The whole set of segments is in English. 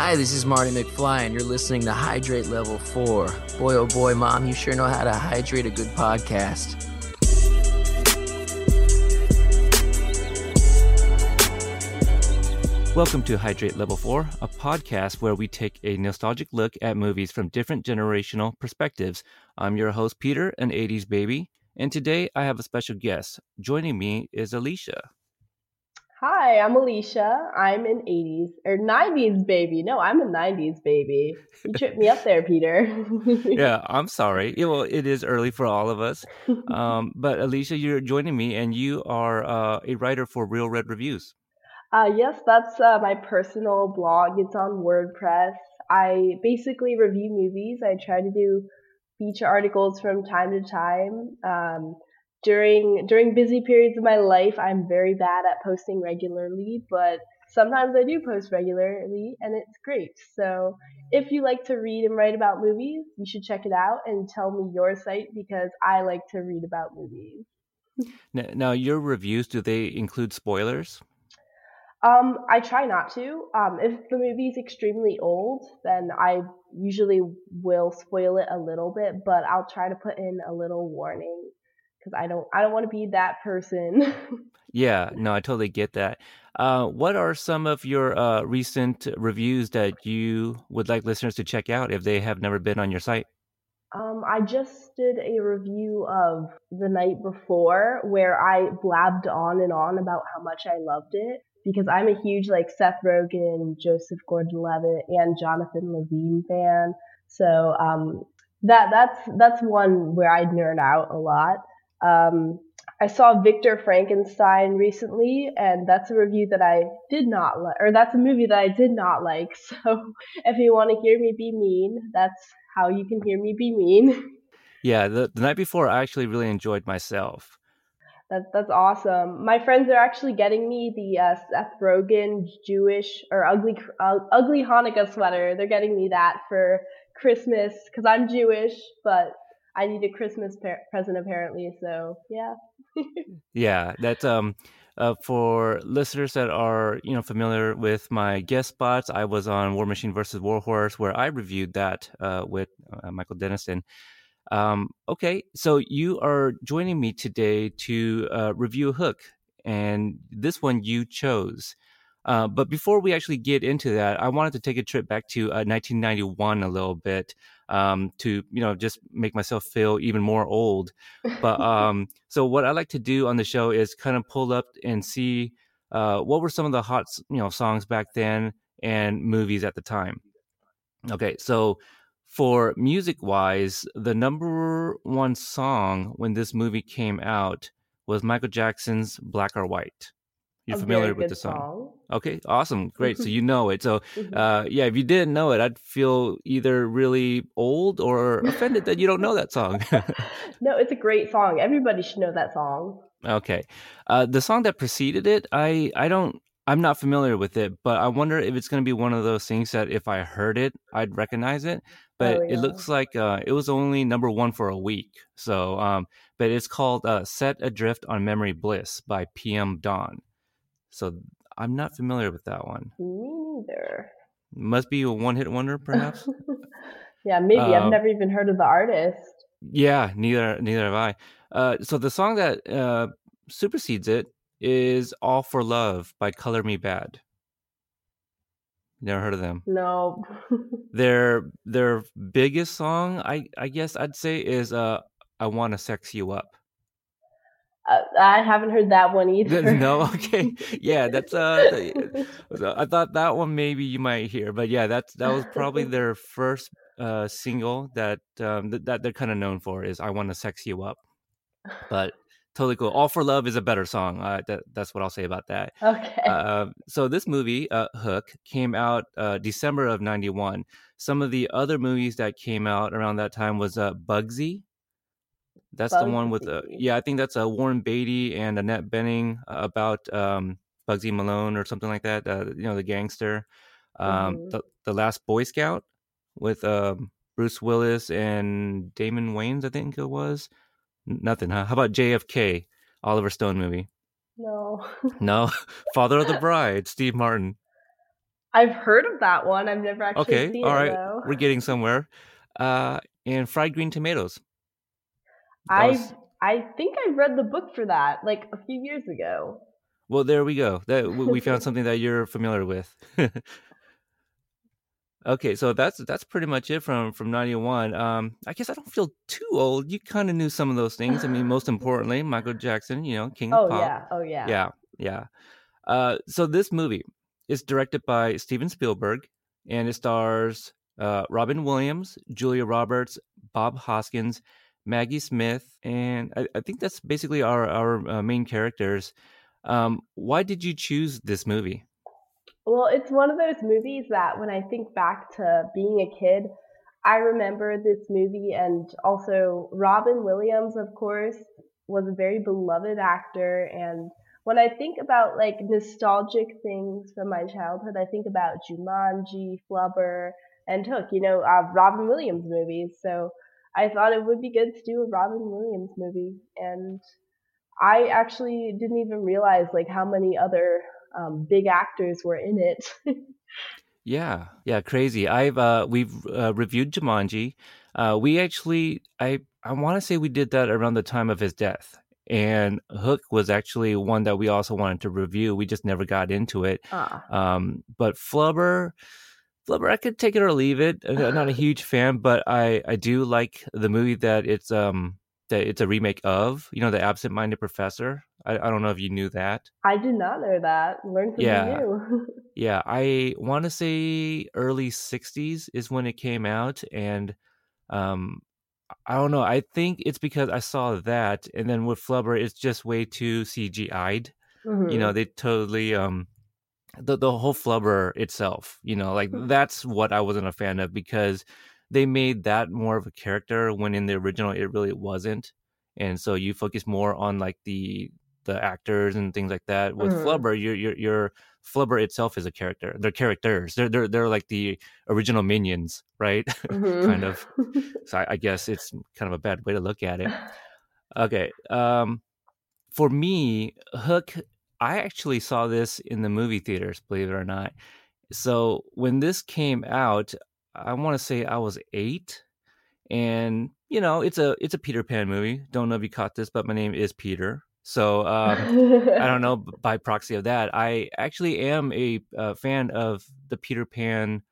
Hi, this is Marty McFly, and you're listening to Hydrate Level 4. Boy, oh boy, Mom, you sure know how to hydrate a good podcast. Welcome to Hydrate Level 4, a podcast where we take a nostalgic look at movies from different generational perspectives. I'm your host, Peter, an 80s baby, and today I have a special guest. Joining me is Alicia. Hi, I'm Alicia. I'm an 80s or 90s baby. No, I'm a 90s baby. You tripped me up there, Peter. yeah, I'm sorry. Yeah, well, it is early for all of us. Um, but Alicia, you're joining me, and you are uh, a writer for Real Red Reviews. Uh, yes, that's uh, my personal blog. It's on WordPress. I basically review movies. I try to do feature articles from time to time. Um, during during busy periods of my life, I'm very bad at posting regularly, but sometimes I do post regularly, and it's great. So if you like to read and write about movies, you should check it out and tell me your site because I like to read about movies. Now, your reviews do they include spoilers? Um, I try not to. Um, if the movie is extremely old, then I usually will spoil it a little bit, but I'll try to put in a little warning because I don't I don't want to be that person. yeah, no, I totally get that. Uh, what are some of your uh, recent reviews that you would like listeners to check out if they have never been on your site? Um, I just did a review of the night before where I blabbed on and on about how much I loved it because I'm a huge like Seth Rogen, Joseph Gordon-Levitt, and Jonathan Levine fan. So um, that that's that's one where I nerd out a lot. Um, I saw Victor Frankenstein recently, and that's a review that I did not like, or that's a movie that I did not like. So if you want to hear me be mean, that's how you can hear me be mean. Yeah, the, the night before, I actually really enjoyed myself. That's that's awesome. My friends are actually getting me the uh, Seth Rogen Jewish or ugly uh, ugly Hanukkah sweater. They're getting me that for Christmas because I'm Jewish, but I need a Christmas par- present apparently. So yeah. yeah, that's um. Uh, for listeners that are you know familiar with my guest spots, I was on War Machine versus Warhorse, where I reviewed that uh, with uh, Michael Dennison. Um, okay, so you are joining me today to uh, review a Hook, and this one you chose. Uh, but before we actually get into that, I wanted to take a trip back to uh, 1991 a little bit um, to, you know, just make myself feel even more old. But um, so what I like to do on the show is kind of pull up and see uh, what were some of the hot, you know, songs back then and movies at the time. Okay, so for music wise, the number one song when this movie came out was Michael Jackson's Black or White. You're familiar with the song. song. Okay, awesome. Great. so you know it. So mm-hmm. uh, yeah, if you didn't know it, I'd feel either really old or offended that you don't know that song. no, it's a great song. Everybody should know that song. Okay. Uh, the song that preceded it, I I don't I'm not familiar with it, but I wonder if it's going to be one of those things that if I heard it, I'd recognize it. But oh, yeah. it looks like uh, it was only number one for a week. So, um, but it's called uh, "Set Adrift on Memory Bliss" by PM Dawn. So I'm not familiar with that one. Me neither. Must be a one-hit wonder, perhaps. yeah, maybe. Uh, I've never even heard of the artist. Yeah, neither neither have I. Uh, so the song that uh, supersedes it is All for Love by Color Me Badd. Never heard of them. No. their their biggest song, I I guess I'd say, is uh I Wanna Sex You Up. Uh, I haven't heard that one either. no, okay, yeah, that's uh, I thought that one maybe you might hear, but yeah, that's that was probably their first uh single that um th- that they're kind of known for is I Want to Sex You Up, but totally cool. All for Love is a better song. Uh, that, that's what I'll say about that. Okay. Uh, so this movie, uh, Hook, came out uh, December of '91. Some of the other movies that came out around that time was uh, Bugsy. That's Bugsy. the one with, uh, yeah, I think that's uh, Warren Beatty and Annette Bening about um, Bugsy Malone or something like that. you know, the gangster. Um, mm-hmm. the, the Last Boy Scout with um, Bruce Willis and Damon Wayans, I think it was. Nothing, huh? How about JFK, Oliver Stone movie? No. no. Father of the Bride, Steve Martin. I've heard of that one. I've never actually Okay, all it right, though. we're getting somewhere. Uh, and fried green tomatoes. I was I think I read the book for that like a few years ago. well. There we go. That we found something that you're familiar with. Okay, so that's that's pretty much it from from 91. Um, I guess I don't feel too old. You kind of knew some of those things. I mean, most importantly, Michael Jackson, you know, King of Oh yeah, oh yeah. Yeah, yeah. Uh, so this movie is directed by Steven Spielberg, and it stars uh, Robin Williams, Julia Roberts, Bob Hoskins, Maggie Smith, and I, I think that's basically our our uh, main characters. Um, why did you choose this movie? Well, it's one of those movies that when I think back to being a kid, I remember this movie and also Robin Williams, of course, was a very beloved actor. And when I think about like nostalgic things from my childhood, I think about Jumanji, Flubber, and Hook, you know, uh, Robin Williams movies. So I thought it would be good to do a Robin Williams movie. And I actually didn't even realize like how many other um, big actors were in it. Yeah, yeah, crazy. I've uh we've uh, reviewed Jumanji. Uh we actually I I want to say we did that around the time of his death. And Hook was actually one that we also wanted to review. We just never got into it. ah, Um but Flubber Flubber I could take it or leave it. I'm not a huge fan, but I I do like the movie that it's um that it's a remake of, you know, The Absent-Minded Professor. I I don't know if you knew that. I did not know that. Learned something Yeah. new. Yeah, I want to say early 60s is when it came out and um I don't know. I think it's because I saw that and then with Flubber it's just way too CGI'd. You know, hmm they totally um the the whole Flubber itself, you know, like that's what I wasn't a fan of because they made that more of a character when in the original it really wasn't. And so you focus more on like the the actors and things like that. With hmm Flubber, your your your Flubber itself is a character. They're characters. They're they're they're like the original minions, right? kind of. hmm So I, I guess it's kind of a bad way to look at it. Okay. Um for me, Hook, I actually saw this in the movie theaters, believe it or not. So when this came out, I want to say I was eight, and you know, it's a it's a Peter Pan movie. Don't know if you caught this, but my name is Peter. So um, I don't know by proxy of that, I actually am a uh, fan of the Peter Pan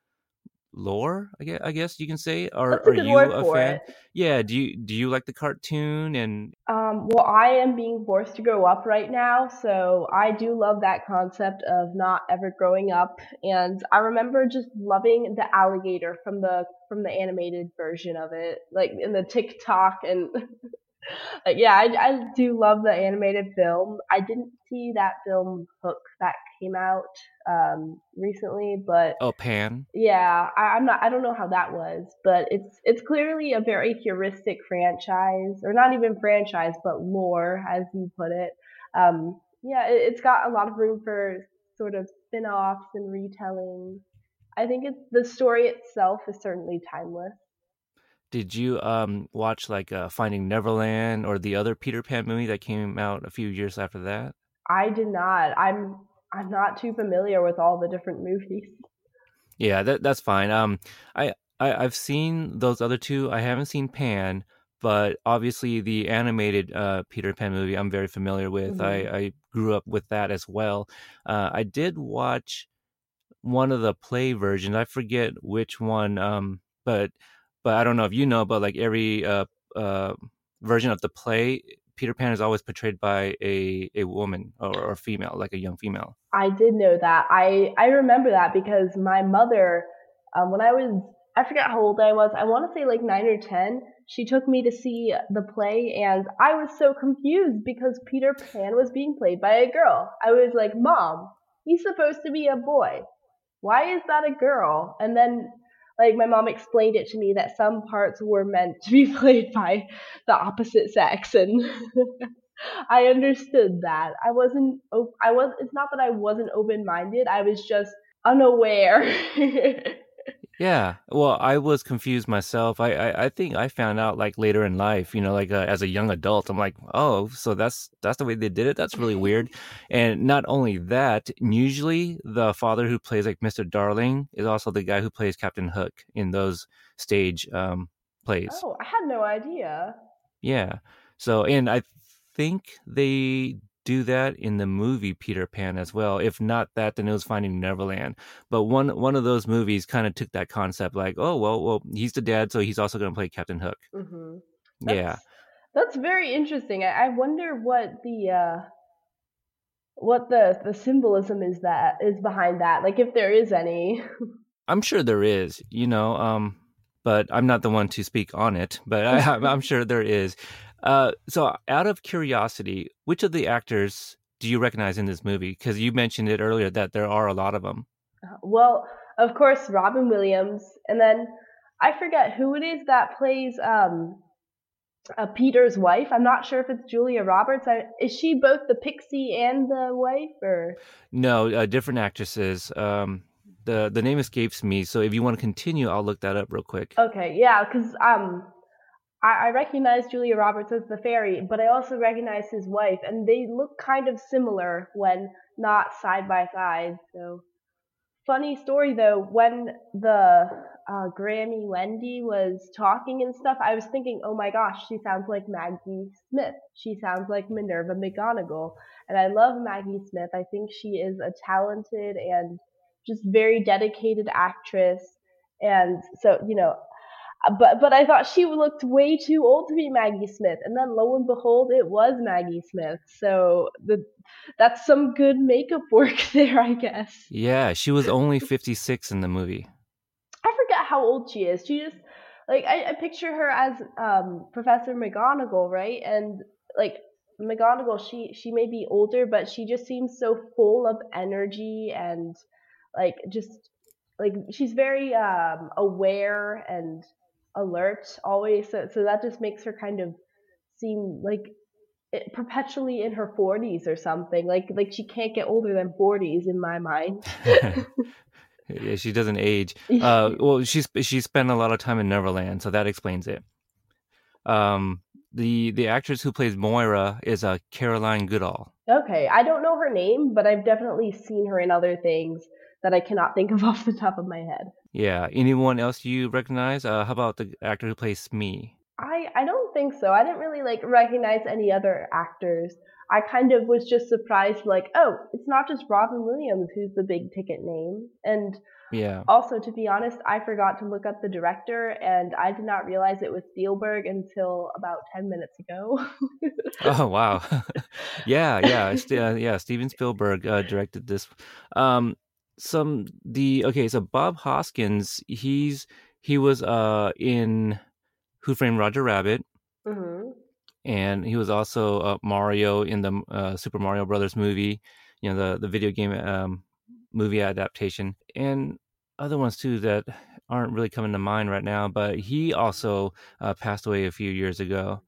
lore. I guess, I guess you can say. Are are you a fan? it. Yeah. Do you do you like the cartoon and Um, well, I am being forced to grow up right now, so I do love that concept of not ever growing up. And I remember just loving the alligator from the from the animated version of it, like in the Tick-Tock and yeah, I, I do love the animated film. I didn't see that film Hook that came out um, recently, but oh Pan? yeah, I, I'm not. I don't know how that was, but it's it's clearly a very heuristic franchise, or not even franchise, but lore, as you put it. Um, yeah, it, it's got a lot of room for sort of spin-offs and retellings. I think it's the story itself is certainly timeless. Did you um watch like uh, Finding Neverland or the other Peter Pan movie that came out a few years after that? I did not. I'm I'm not too familiar with all the different movies. Yeah, that that's fine. Um, I, I I've seen those other two. I haven't seen Pan, but obviously the animated uh Peter Pan movie I'm very familiar with. I hmm I grew up with that as well. Uh, I did watch one of the play versions. I forget which one. Um, but but I don't know if you know, but like every uh uh version of the play, Peter Pan is always portrayed by a a woman or, or female, like a young female. I did know that. I I remember that because my mother, um, when I was I forget how old I was. I want to say like nine or ten. She took me to see the play, and I was so confused because Peter Pan was being played by a girl. I was like, "Mom, he's supposed to be a boy. Why is that a girl?" And then, like, my mom explained it to me that some parts were meant to be played by the opposite sex, and I understood that. I wasn't. I was. It's not that I wasn't open minded. I was just unaware. Yeah, well, I was confused myself. I, I, I think I found out like later in life, you know, like uh, as a young adult, I'm like, oh, so that's that's the way they did it. That's really weird. And not only that, usually the father who plays like Mr. Darling is also the guy who plays Captain Hook in those stage um, plays. Oh, I had no idea. Yeah. So, and I think they do that in the movie Peter Pan as well. If not that, then it was Finding Neverland. But one one of those movies kind of took that concept, like, oh well, well, he's the dad, so he's also going to play Captain Hook. hmm yeah, That's very interesting. I, I wonder what the uh, what the the symbolism is that is behind that. Like if there is any. I'm sure there is. You know, um, but I'm not the one to speak on it. But I, I'm sure there is. Uh, so, out of curiosity, which of the actors do you recognize in this movie? Because you mentioned it earlier that there are a lot of them. Well, of course, Robin Williams, and then I forget who it is that plays um, uh, Peter's wife. I'm not sure if it's Julia Roberts. I, is she both the pixie and the wife, or no? Uh, different actresses. Um, the the name escapes me. So if you want to continue, I'll look that up real quick. Okay, yeah, because um, I, I recognize Julia Roberts as the fairy, but I also recognize his wife, and they look kind of similar when not side by side. So, funny story though, when the uh, Grammy Wendy was talking and stuff, I was thinking, oh my gosh, she sounds like Maggie Smith. She sounds like Minerva McGonagall. And I love Maggie Smith. I think she is a talented and just very dedicated actress. And so, you know, but but I thought she looked way too old to be Maggie Smith, and then lo and behold, it was Maggie Smith. So the that's some good makeup work there, I guess. Yeah, she was only fifty six in the movie. I forget how old she is. She just like I, I picture her as um, Professor McGonagall, right? And like McGonagall, she she may be older, but she just seems so full of energy and like just like she's very um, aware and alert always. So, so that just makes her kind of seem like it, perpetually in her 40s or something. Like like she can't get older than 40s in my mind. yeah, she doesn't age. Uh, well, she's she spent a lot of time in Neverland, so that explains it. Um, the the actress who plays Moira is uh, Caroline Goodall. Okay, I don't know her name, but I've definitely seen her in other things that I cannot think of off the top of my head. Yeah. Anyone else you recognize? Uh, how about the actor who plays Smee? I I don't think so. I didn't really like recognize any other actors. I kind of was just surprised, like, oh, it's not just Robin Williams who's the big ticket name. And yeah. Also, to be honest, I forgot to look up the director, and I did not realize it was Spielberg until about ten minutes ago. oh wow! yeah, yeah, uh, yeah. Steven Spielberg uh, directed this. Um, some the okay so bob hoskins he's he was uh in who framed roger rabbit mm-hmm. and he was also uh, mario in the uh, super mario brothers movie you know the the video game um, movie adaptation and other ones too that aren't really coming to mind right now but he also uh, passed away a few years ago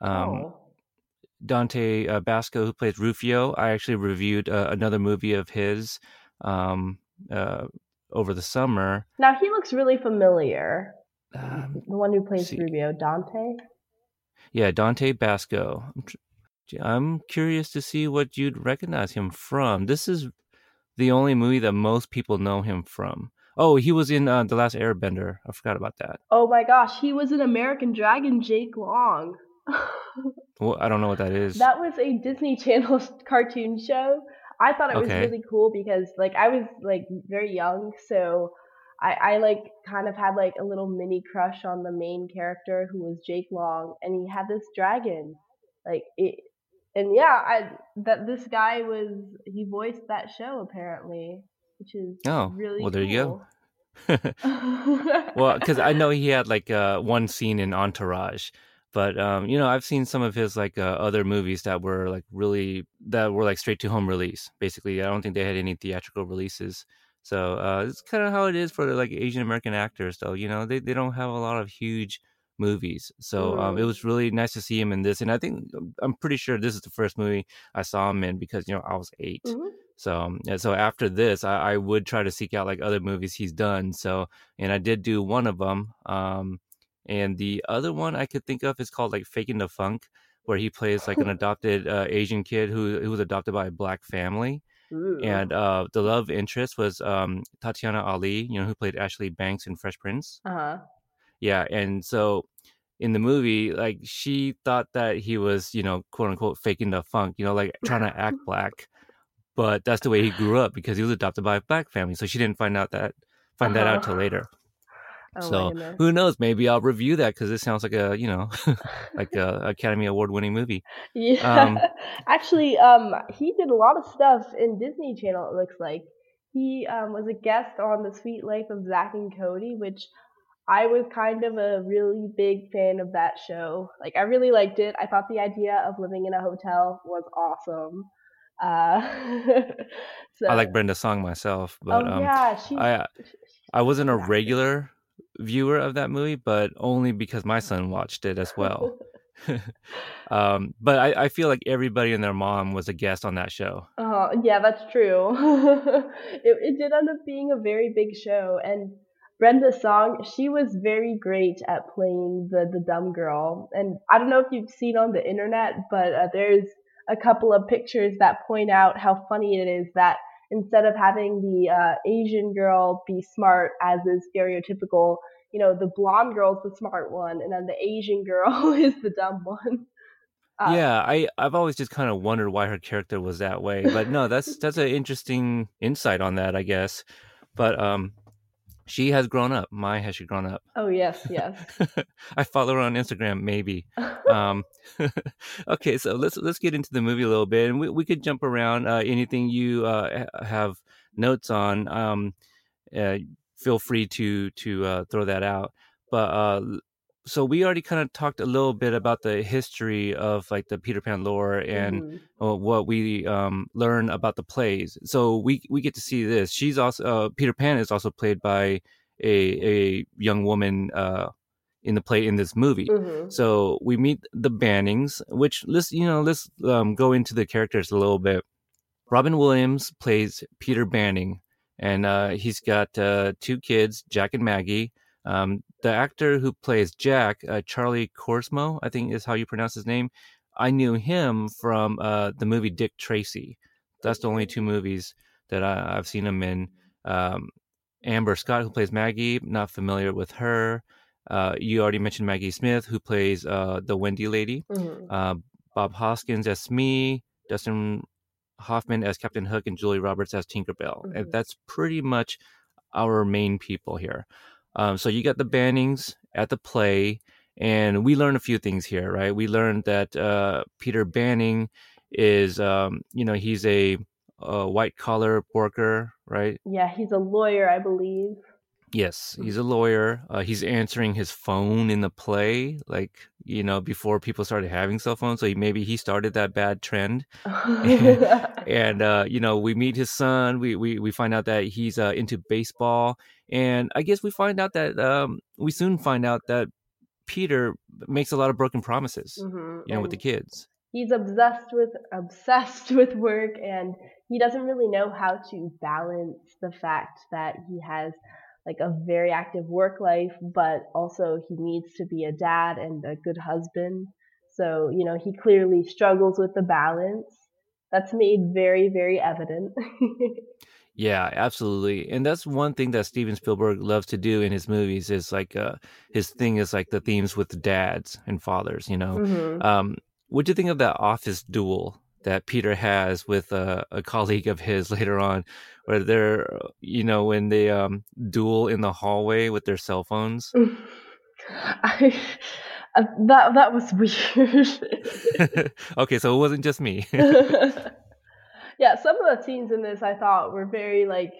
um, oh. dante uh, basco who plays rufio i actually reviewed uh, another movie of his um, uh, over the summer. Now he looks really familiar. Um, the one who plays Rubio, Dante. Yeah, Dante Basco. I'm curious to see what you'd recognize him from. This is the only movie that most people know him from. Oh, he was in uh, The Last Airbender. I forgot about that. Oh my gosh, he was in American Dragon Jake Long. well, I don't know what that is. That was a Disney Channel cartoon show I thought it was really cool because like I was like very young, so I, I like kind of had like a little mini crush on the main character who was Jake Long, and he had this dragon, like it, and yeah, I that this guy was he voiced that show apparently, which is Oh, really well, there you go. well, because I know he had like uh, one scene in Entourage, but um, you know, I've seen some of his like uh, other movies that were like really that were like straight to home release. Basically, I don't think they had any theatrical releases. So uh, it's kind of how it is for like Asian American actors, though. You know, they they don't have a lot of huge movies. So um, it Mm. was really nice to see him in this, and I think I'm pretty sure this is the first movie I saw him in because you know I was 8 Mhm. So um, so after this, I, I would try to seek out like other movies he's done. So and I did do one of them. Um, and the other one I could think of is called like Faking the Funk, where he plays like an adopted uh, Asian kid who who was adopted by a black family Ooh. and uh, the love interest was um, Tatiana Ali, you know, who played Ashley Banks in Fresh Prince. uh-huh. Yeah, and so in the movie, like she thought that he was, you know, quote unquote, faking the funk, you know, like trying to act black, but that's the way he grew up because he was adopted by a black family. So she didn't find out that find that out till Uh-huh. later. Oh so who knows? Maybe I'll review that because it sounds like a, you know, like a Academy Award winning movie. Yeah. Um, Actually, um, he did a lot of stuff in Disney Channel. It looks like he um, was a guest on The Sweet Life of Zack and Cody, which I was kind of a really big fan of that show. Like, I really liked it. I thought the idea of living in a hotel was awesome. Uh, so, I like Brenda Song myself, but oh um, yeah, she's I I wasn't a regular viewer of that movie, but only because my son watched it as well. um, but I, I feel like everybody and their mom was a guest on that show. Uh, yeah, that's true. it, it did end up being a very big show, and Brenda Song, she was very great at playing the the dumb girl. And I don't know if you've seen on the internet, but uh, there's a couple of pictures that point out how funny it is that instead of having the uh, Asian girl be smart as is stereotypical, you know, the blonde girl's the smart one, and then the Asian girl is the dumb one. Uh, yeah, I I've always just kind of wondered why her character was that way. But no, that's that's an interesting insight on that, I guess. But um, she has grown up. My has she grown up? Oh yes, yes. I follow her on Instagram, maybe. um, okay, so let's let's get into the movie a little bit, and we we could jump around. Uh, anything you uh, have notes on, um, uh, feel free to to uh, throw that out. But uh, so we already kind of talked a little bit about the history of like the Peter Pan lore and Mhm. uh, what we um, learn about the plays. So we we get to see this. She's also uh, Peter Pan is also played by a a young woman uh, in the play in this movie. Mhm. So we meet the Bannings, which let's you know let's um, go into the characters a little bit. Robin Williams plays Peter Banning, and uh, he's got uh, two kids, Jack and Maggie. Um, the actor who plays Jack, uh, Charlie Corsmo, I think is how you pronounce his name. I knew him from uh, the movie Dick Tracy. That's the only two movies that I, I've seen him in. Um, Amber Scott, who plays Maggie, not familiar with her. Uh, you already mentioned Maggie Smith, who plays uh, the Wendy lady. Mhm. Uh, Bob Hoskins as Smee, Dustin Hoffman as Captain Hook, and Julie Roberts as Tinkerbell. Mhm. And that's pretty much our main people here. Um, so you got the Bannings at the play, and we learn a few things here, right? We learned that uh, Peter Banning is, um, you know, he's a, a white collar worker, right? Yeah, he's a lawyer, I believe. Yes, he's a lawyer. Uh, he's answering his phone in the play, like you know, before people started having cell phones. So he, maybe he started that bad trend. and uh, you know, we meet his son. We we we find out that he's uh, into baseball, and I guess we find out that um, we soon find out that Peter makes a lot of broken promises. Mhm, You know, with the kids. he's obsessed with obsessed with work, and he doesn't really know how to balance the fact that he has like a very active work life, but also he needs to be a dad and a good husband. So you know, he clearly struggles with the balance. That's made very very evident. Yeah, absolutely. And that's one thing that Steven Spielberg loves to do in his movies is like uh his thing is like the themes with dads and fathers, you know. Mhm. Um what do you think of that office duel that Peter has with a, a colleague of his later on where they're you know when they um duel in the hallway with their cell phones? I, uh, that that was weird. okay, so it wasn't just me. yeah, some of the scenes in this I thought were very like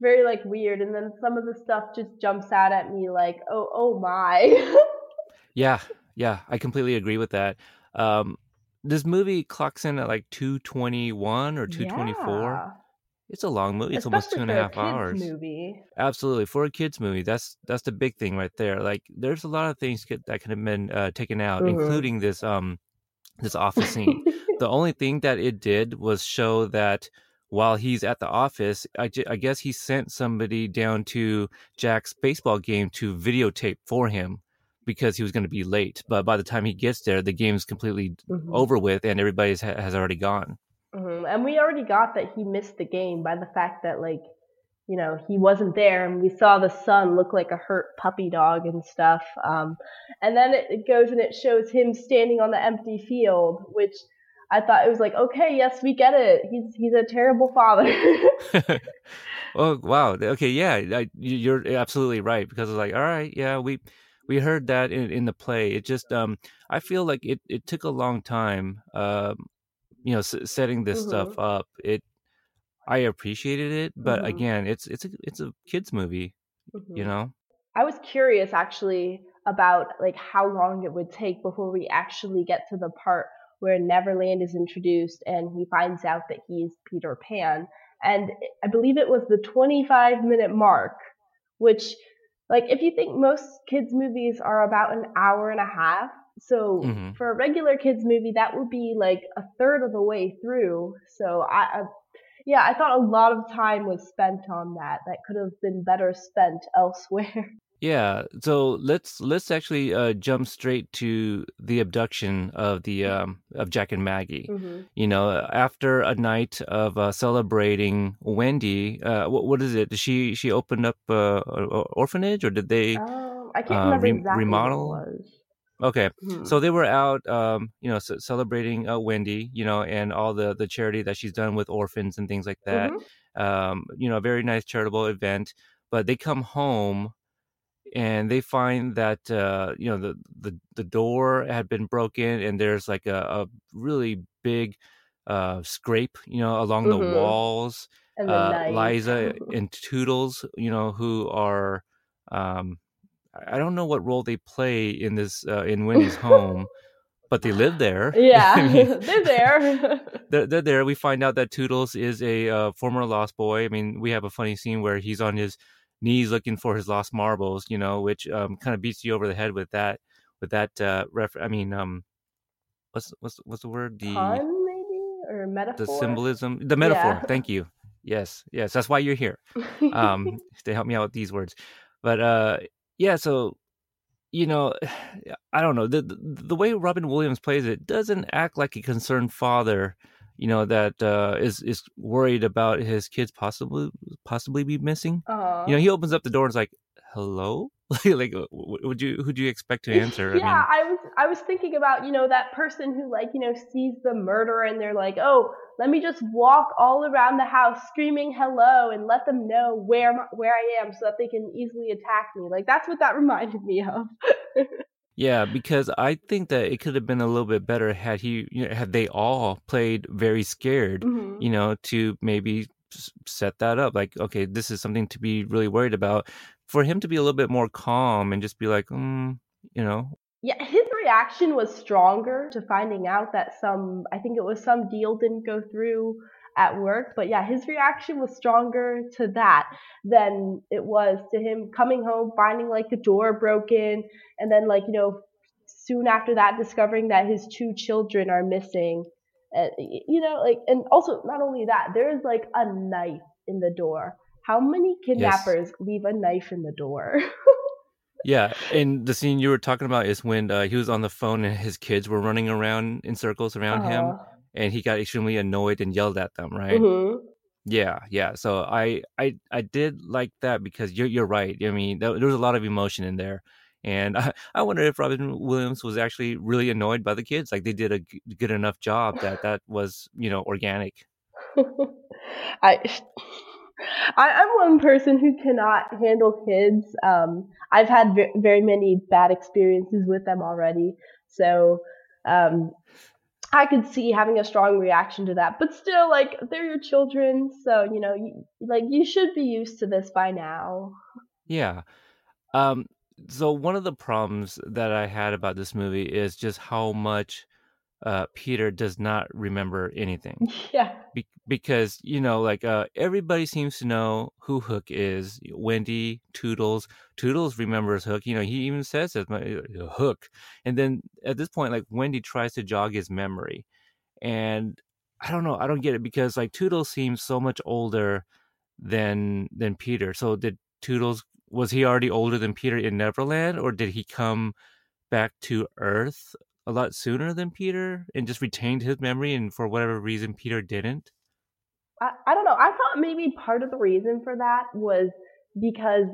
very like weird, and then some of the stuff just jumps out at me like, oh oh my. yeah, yeah, I completely agree with that. Um this movie clocks in at like 221 or 224. Yeah. it's a long movie. It's almost two and a half hours. Movie. Absolutely, for a kids movie, that's that's the big thing right there. Like, there's a lot of things that could have been uh, taken out, mm-hmm. including this um this office scene. the only thing that it did was show that while he's at the office, I, I guess he sent somebody down to Jack's baseball game to videotape for him because he was going to be late. But by the time he gets there, the game's completely mm-hmm. over with and everybody has already gone. Mm-hmm. And we already got that he missed the game by the fact that, like, you know, he wasn't there and we saw the son look like a hurt puppy dog and stuff. Um, and then it, it goes and it shows him standing on the empty field, which I thought it was like, okay, yes, we get it. He's he's a terrible father. oh wow, okay, yeah, I, you're absolutely right because it's like, all right, yeah, we we heard that in, in the play. It just um, I feel like it it took a long time, um, you know, s- setting this mm-hmm. stuff up. It I appreciated it, but mm-hmm. again, it's it's a it's a kids movie, mm-hmm. you know. I was curious actually about like how long it would take before we actually get to the part where Neverland is introduced and he finds out that he's Peter Pan. And I believe it was the 25 minute mark, which, like, if you think most kids' movies are about an hour and a half, so mm-hmm. for a regular kids' movie, that would be like a third of the way through. So I, I yeah, I thought a lot of time was spent on that. That could have been better spent elsewhere. Yeah, so let's let's actually uh, jump straight to the abduction of the um, of Jack and Maggie. Mm-hmm. You know, after a night of uh, celebrating Wendy, uh, what, what is it? Did she she opened up uh, an orphanage, or did they? Um, I can't remember re- exactly remodel. Okay, mm-hmm. so they were out, um, you know, c- celebrating uh, Wendy, you know, and all the the charity that she's done with orphans and things like that. Mm-hmm. Um, you know, a very nice charitable event. But they come home and they find that uh, you know the, the the door had been broken and there's like a, a really big uh, scrape you know along mm-hmm. the walls and uh, liza and toodles you know who are um, i don't know what role they play in this uh, in wendy's home but they live there. Yeah they're there. they're, they're, there. We find out that toodles is a uh, former lost boy. I mean we have a funny scene where he's on his knees looking for his lost marbles, you know, which um, kind of beats you over the head with that with that uh ref I mean um what's what's what's the word? The Pun, maybe or metaphor. The symbolism, the metaphor. Yeah. Thank you. Yes, yes, that's why you're here. Um to help me out with these words. But uh yeah, so you know, I don't know. The, the the way Robin Williams plays it doesn't act like a concerned father you know that uh, is is worried about his kids possibly possibly be missing. Uh-huh. You know, he opens up the door and is like, "Hello." like, would you who do you expect to answer? yeah, I, mean, I was I was thinking about you know that person who like you know sees the murder and they're like, "Oh, let me just walk all around the house screaming hello and let them know where where I am so that they can easily attack me." Like that's what that reminded me of. Yeah, because I think that it could have been a little bit better had he you know, had they all played very scared, mm-hmm. you know, to maybe set that up. Like, okay, this is something to be really worried about. For him to be a little bit more calm and just be like, mm, you know. Yeah, his reaction was stronger to finding out that some, I think it was some deal didn't go through at work. But yeah, his reaction was stronger to that than it was to him coming home, finding like the door broken, and then like, you know, soon after that, discovering that his two children are missing. And, you know, like, and also not only that, there is like a knife in the door. How many kidnappers yes. leave a knife in the door? yeah, and the scene you were talking about is when uh, he was on the phone and his kids were running around in circles around him and he got extremely annoyed and yelled at them, right? Mm-hmm. Yeah, yeah. So I, I, I did like that because you're, you're right. I mean, there, there was a lot of emotion in there, and I, I wonder if Robin Williams was actually really annoyed by the kids. Like they did a good enough job that that was, you know, organic. I. I, am one person who cannot handle kids. Um, I've had v- very many bad experiences with them already. So um, I could see having a strong reaction to that, but still, like they're your children, so you know, you, like you should be used to this by now. Yeah. Um. So one of the problems that I had about this movie is just how much uh, Peter does not remember anything. Yeah. Be- because you know, like uh, everybody seems to know who Hook is. Wendy, Toodles. Toodles remembers Hook. You know, he even says it, uh, Hook. And then at this point, like Wendy tries to jog his memory, and I don't know. I don't get it because like Toodles seems so much older than than Peter. So did Toodles was he already older than Peter in Neverland, or did he come back to Earth a lot sooner than Peter and just retained his memory, and for whatever reason Peter didn't? I, I don't know. I thought maybe part of the reason for that was because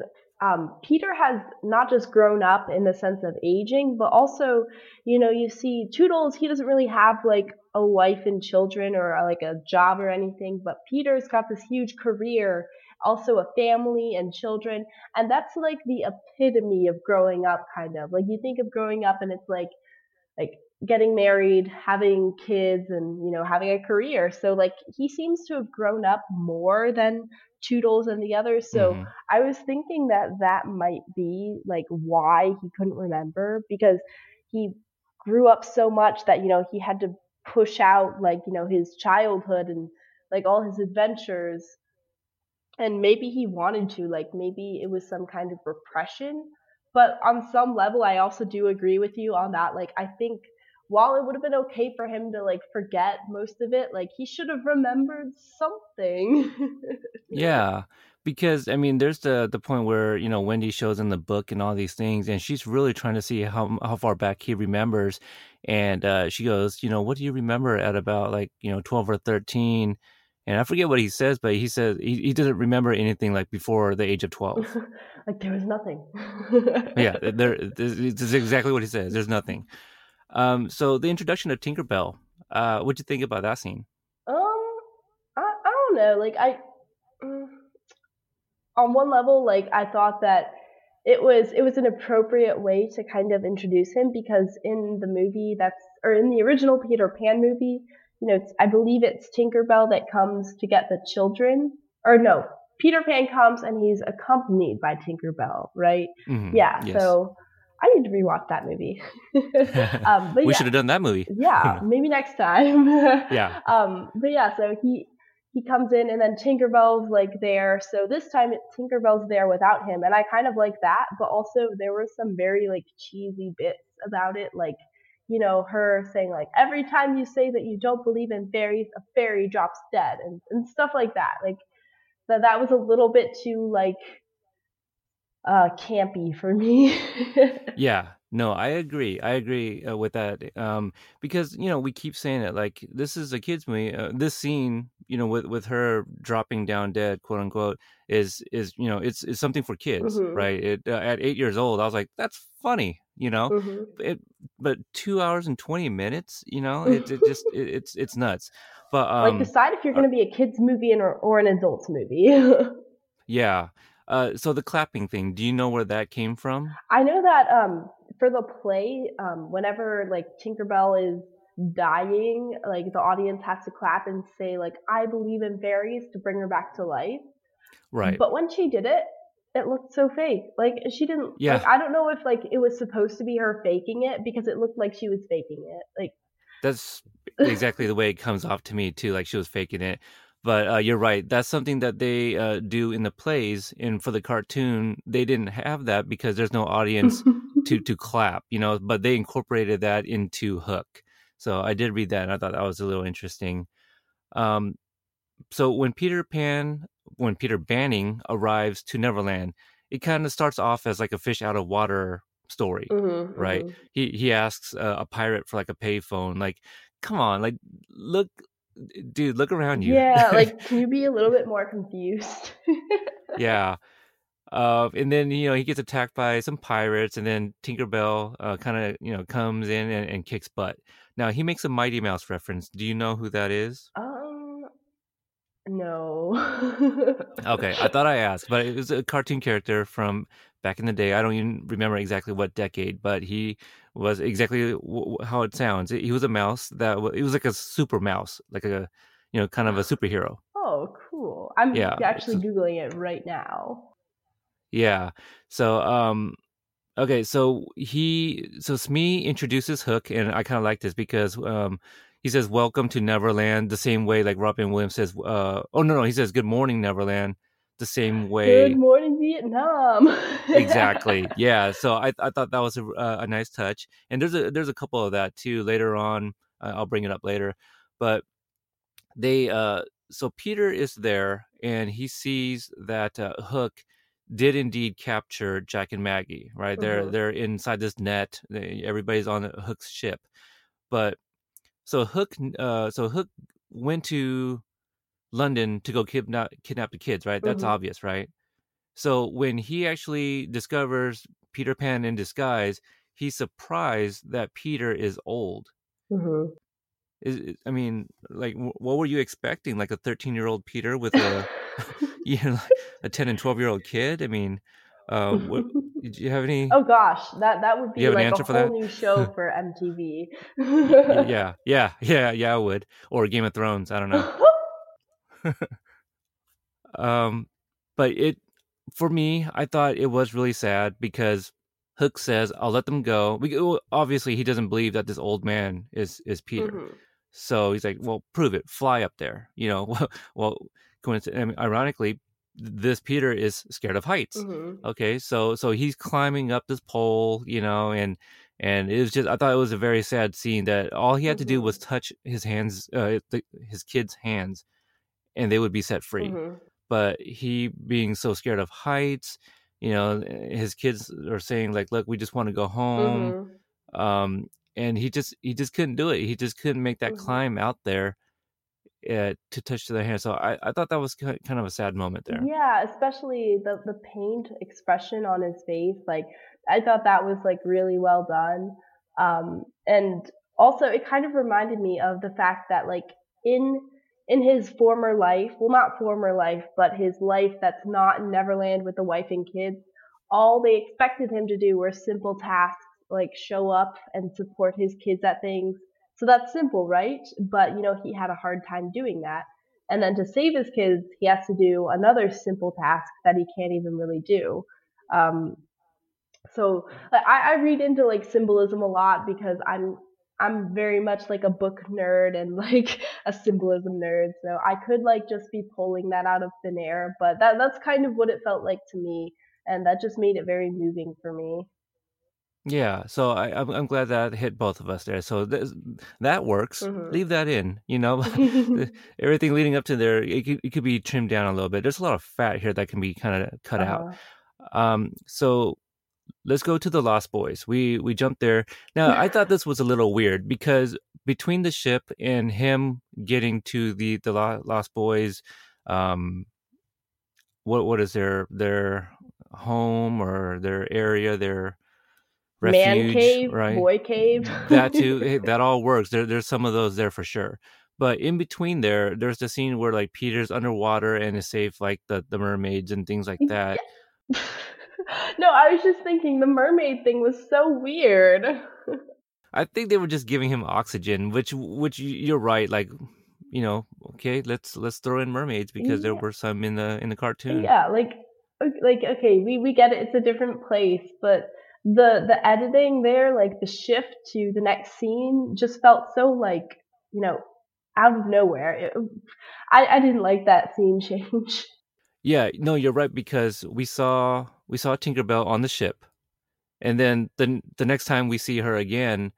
um, Peter has not just grown up in the sense of aging, but also, you know, you see Toodles, he doesn't really have like a wife and children or like a job or anything, but Peter's got this huge career, also a family and children. And that's like the epitome of growing up, kind of. Like you think of growing up and it's like, like getting married, having kids, and you know having a career. So like he seems to have grown up more than Toodles and the others. So mm-hmm. I was thinking that that might be like why he couldn't remember because he grew up so much that you know he had to push out like you know his childhood and like all his adventures and maybe he wanted to like maybe it was some kind of repression but on some level i also do agree with you on that like i think while it would have been okay for him to like forget most of it, like he should have remembered something. yeah, because I mean, there's the the point where you know Wendy shows in the book and all these things, and she's really trying to see how how far back he remembers, and uh, she goes, you know, what do you remember at about like you know twelve or thirteen? And I forget what he says, but he says he, he doesn't remember anything like before the age of 12. like there was nothing. yeah, there, this is exactly what he says. There's nothing. Um, so the introduction of Tinkerbell, uh, what'd you think about that scene? Um, I, I don't know. Like I, mm, on one level, like I thought that it was it was an appropriate way to kind of introduce him because in the movie that's or in the original Peter Pan movie, you know, I believe it's Tinkerbell that comes to get the children, or no, Peter Pan comes and he's accompanied by Tinkerbell, right? Mm-hmm. Yeah. Yes. So I need to rewatch that movie. um, we yeah, should have done that movie. yeah, maybe next time. yeah. Um, but yeah, so he he comes in and then Tinkerbell's like there. So this time Tinkerbell's there without him, and I kind of like that. But also there were some very like cheesy bits about it, like you know her saying like every time you say that you don't believe in fairies, a fairy drops dead, and and stuff like that. Like that that was a little bit too like uh, campy for me. yeah, no, I agree. I agree uh, with that um, because you know we keep saying it like this is a kids movie. Uh, this scene, you know, with with her dropping down dead, quote unquote, is is you know it's it's something for kids, mm-hmm. right? It, uh, at eight years old, I was like, that's funny, you know. Mm-hmm. It, but two hours and twenty minutes, you know, it, it just it, it's it's nuts. But um, like decide if you're going to be a kids movie or or an adults movie. yeah uh, so the clapping thing, do you know where that came from? I know that um, for the play, um, whenever like Tinkerbell is dying, like the audience has to clap and say like "I believe in fairies" to bring her back to life. Right. But when she did it, it looked so fake. Like she didn't. Yeah. Like, I don't know if like it was supposed to be her faking it because it looked like she was faking it. Like that's exactly the way it comes off to me too. Like she was faking it. But uh, you're right. That's something that they uh, do in the plays, and for the cartoon, they didn't have that because there's no audience to to clap, you know. But they incorporated that into Hook. So I did read that, and I thought that was a little interesting. Um, so when Peter Pan, when Peter Banning arrives to Neverland, it kind of starts off as like a fish out of water story, mm-hmm, right? Mm-hmm. He he asks uh, a pirate for like a payphone, like, come on, like look dude, look around you. Yeah, like can you be a little bit more confused? yeah. Uh, and then you know he gets attacked by some pirates, and then Tinkerbell uh, kind of you know comes in and, and, kicks butt. Now he makes a Mighty Mouse reference. Do you know who that is? Um, no. okay, I thought I asked, but it was a cartoon character from back in the day. I don't even remember exactly what decade, but he was exactly how it sounds. He was a mouse that he was like a super mouse, like a you know kind of a superhero. Oh, cool! I'm yeah, actually googling it right now. Yeah. So um, Okay, so he so Smee introduces Hook, and I kind of like this because um, he says "Welcome to Neverland" the same way like Robin Williams says. Uh, oh no, no, he says "Good morning, Neverland" the same way. Good morning, Vietnam. exactly. Yeah. So I I thought that was a, a nice touch, and there's a there's a couple of that too later on. I'll bring it up later, but they uh so Peter is there and he sees that uh, Hook did indeed capture Jack and Maggie, right? Mm-hmm. They're they're inside this net. Everybody's on Hook's ship, but so Hook, uh, so Hook went to London to go kidnap kidnap the kids, right? That's mm-hmm. obvious, right? So when he actually discovers Peter Pan in disguise, he's surprised that Peter is old. Mm-hmm. Is, I mean, like, what were you expecting? Like a thirteen-year-old Peter with a you know, a 10 and 12 year old kid? I mean, uh, what, did you have any? Oh gosh, that that would be like a whole new show for MTV. yeah, yeah, yeah, yeah. I would, or Game of Thrones. I don't know. um, but it for me, I thought it was really sad because Hook says, "I'll let them go." We, obviously, he doesn't believe that this old man is is Peter. Mm-hmm. So he's like, "Well, prove it. Fly up there." You know, well, coincidentally, I ironically, this Peter is scared of heights. Mm-hmm. Okay, so so he's climbing up this pole, you know, and and it was just I thought it was a very sad scene that all he had mm-hmm. to do was mm-hmm. touch his hands, uh, the, his kids' hands, and they would be set free. Mm-hmm. But he being so scared of heights, you know, his kids are saying like, "Look, we just want to go home," mm-hmm. um, and he just he just couldn't do it. He just couldn't make that mm-hmm. climb out there to touch to their hand. So I, I thought that was kind of a sad moment there. Yeah, especially the the pained expression on his face. Like I thought that was like really well done. Um, and also it kind of reminded me of the fact that like in in his former life, well not former life, but his life that's not in Neverland with the wife and kids, all they expected him to do were simple tasks like show up and support his kids at things so that's simple, right? But, you know, he had a hard time doing that. And then to save his kids, he has to do another simple task that he can't even really do. Um, so I, I read into like symbolism a lot because I'm I'm very much like a book nerd and like a symbolism nerd. So I could like just be pulling that out of thin air, but that that's kind of what it felt like to me, and that just made it very moving for me. Yeah, so I, I'm I'm glad that hit both of us there. So that works. Mm-hmm. Leave that in. You know, everything leading up to there, it could, it could be trimmed down a little bit. There's a lot of fat here that can be kind of cut uh-huh. out. Um, so let's go to the Lost Boys. We we jumped there. Now I thought this was a little weird because between the ship and him getting to the the Lost Boys, um, what what is their their home or their area, their refuge, man cave, right? boy cave. that too. that all works. There, there's some of those there for sure. But in between there, there's the scene where like Peter's underwater and is safe, like the the mermaids and things like that. no, I was just thinking the mermaid thing was so weird. I think they were just giving him oxygen, which which you're right. Like, you know, okay, let's let's throw in mermaids because yeah. there were some in the in the cartoon. Yeah, like like okay, we we get it. It's a different place, but the the editing there, like the shift to the next scene, just felt so like you know out of nowhere. It, I I didn't like that scene change. Yeah, no, you're right because we saw we saw Tinkerbell on the ship, and then the the next time we see her again,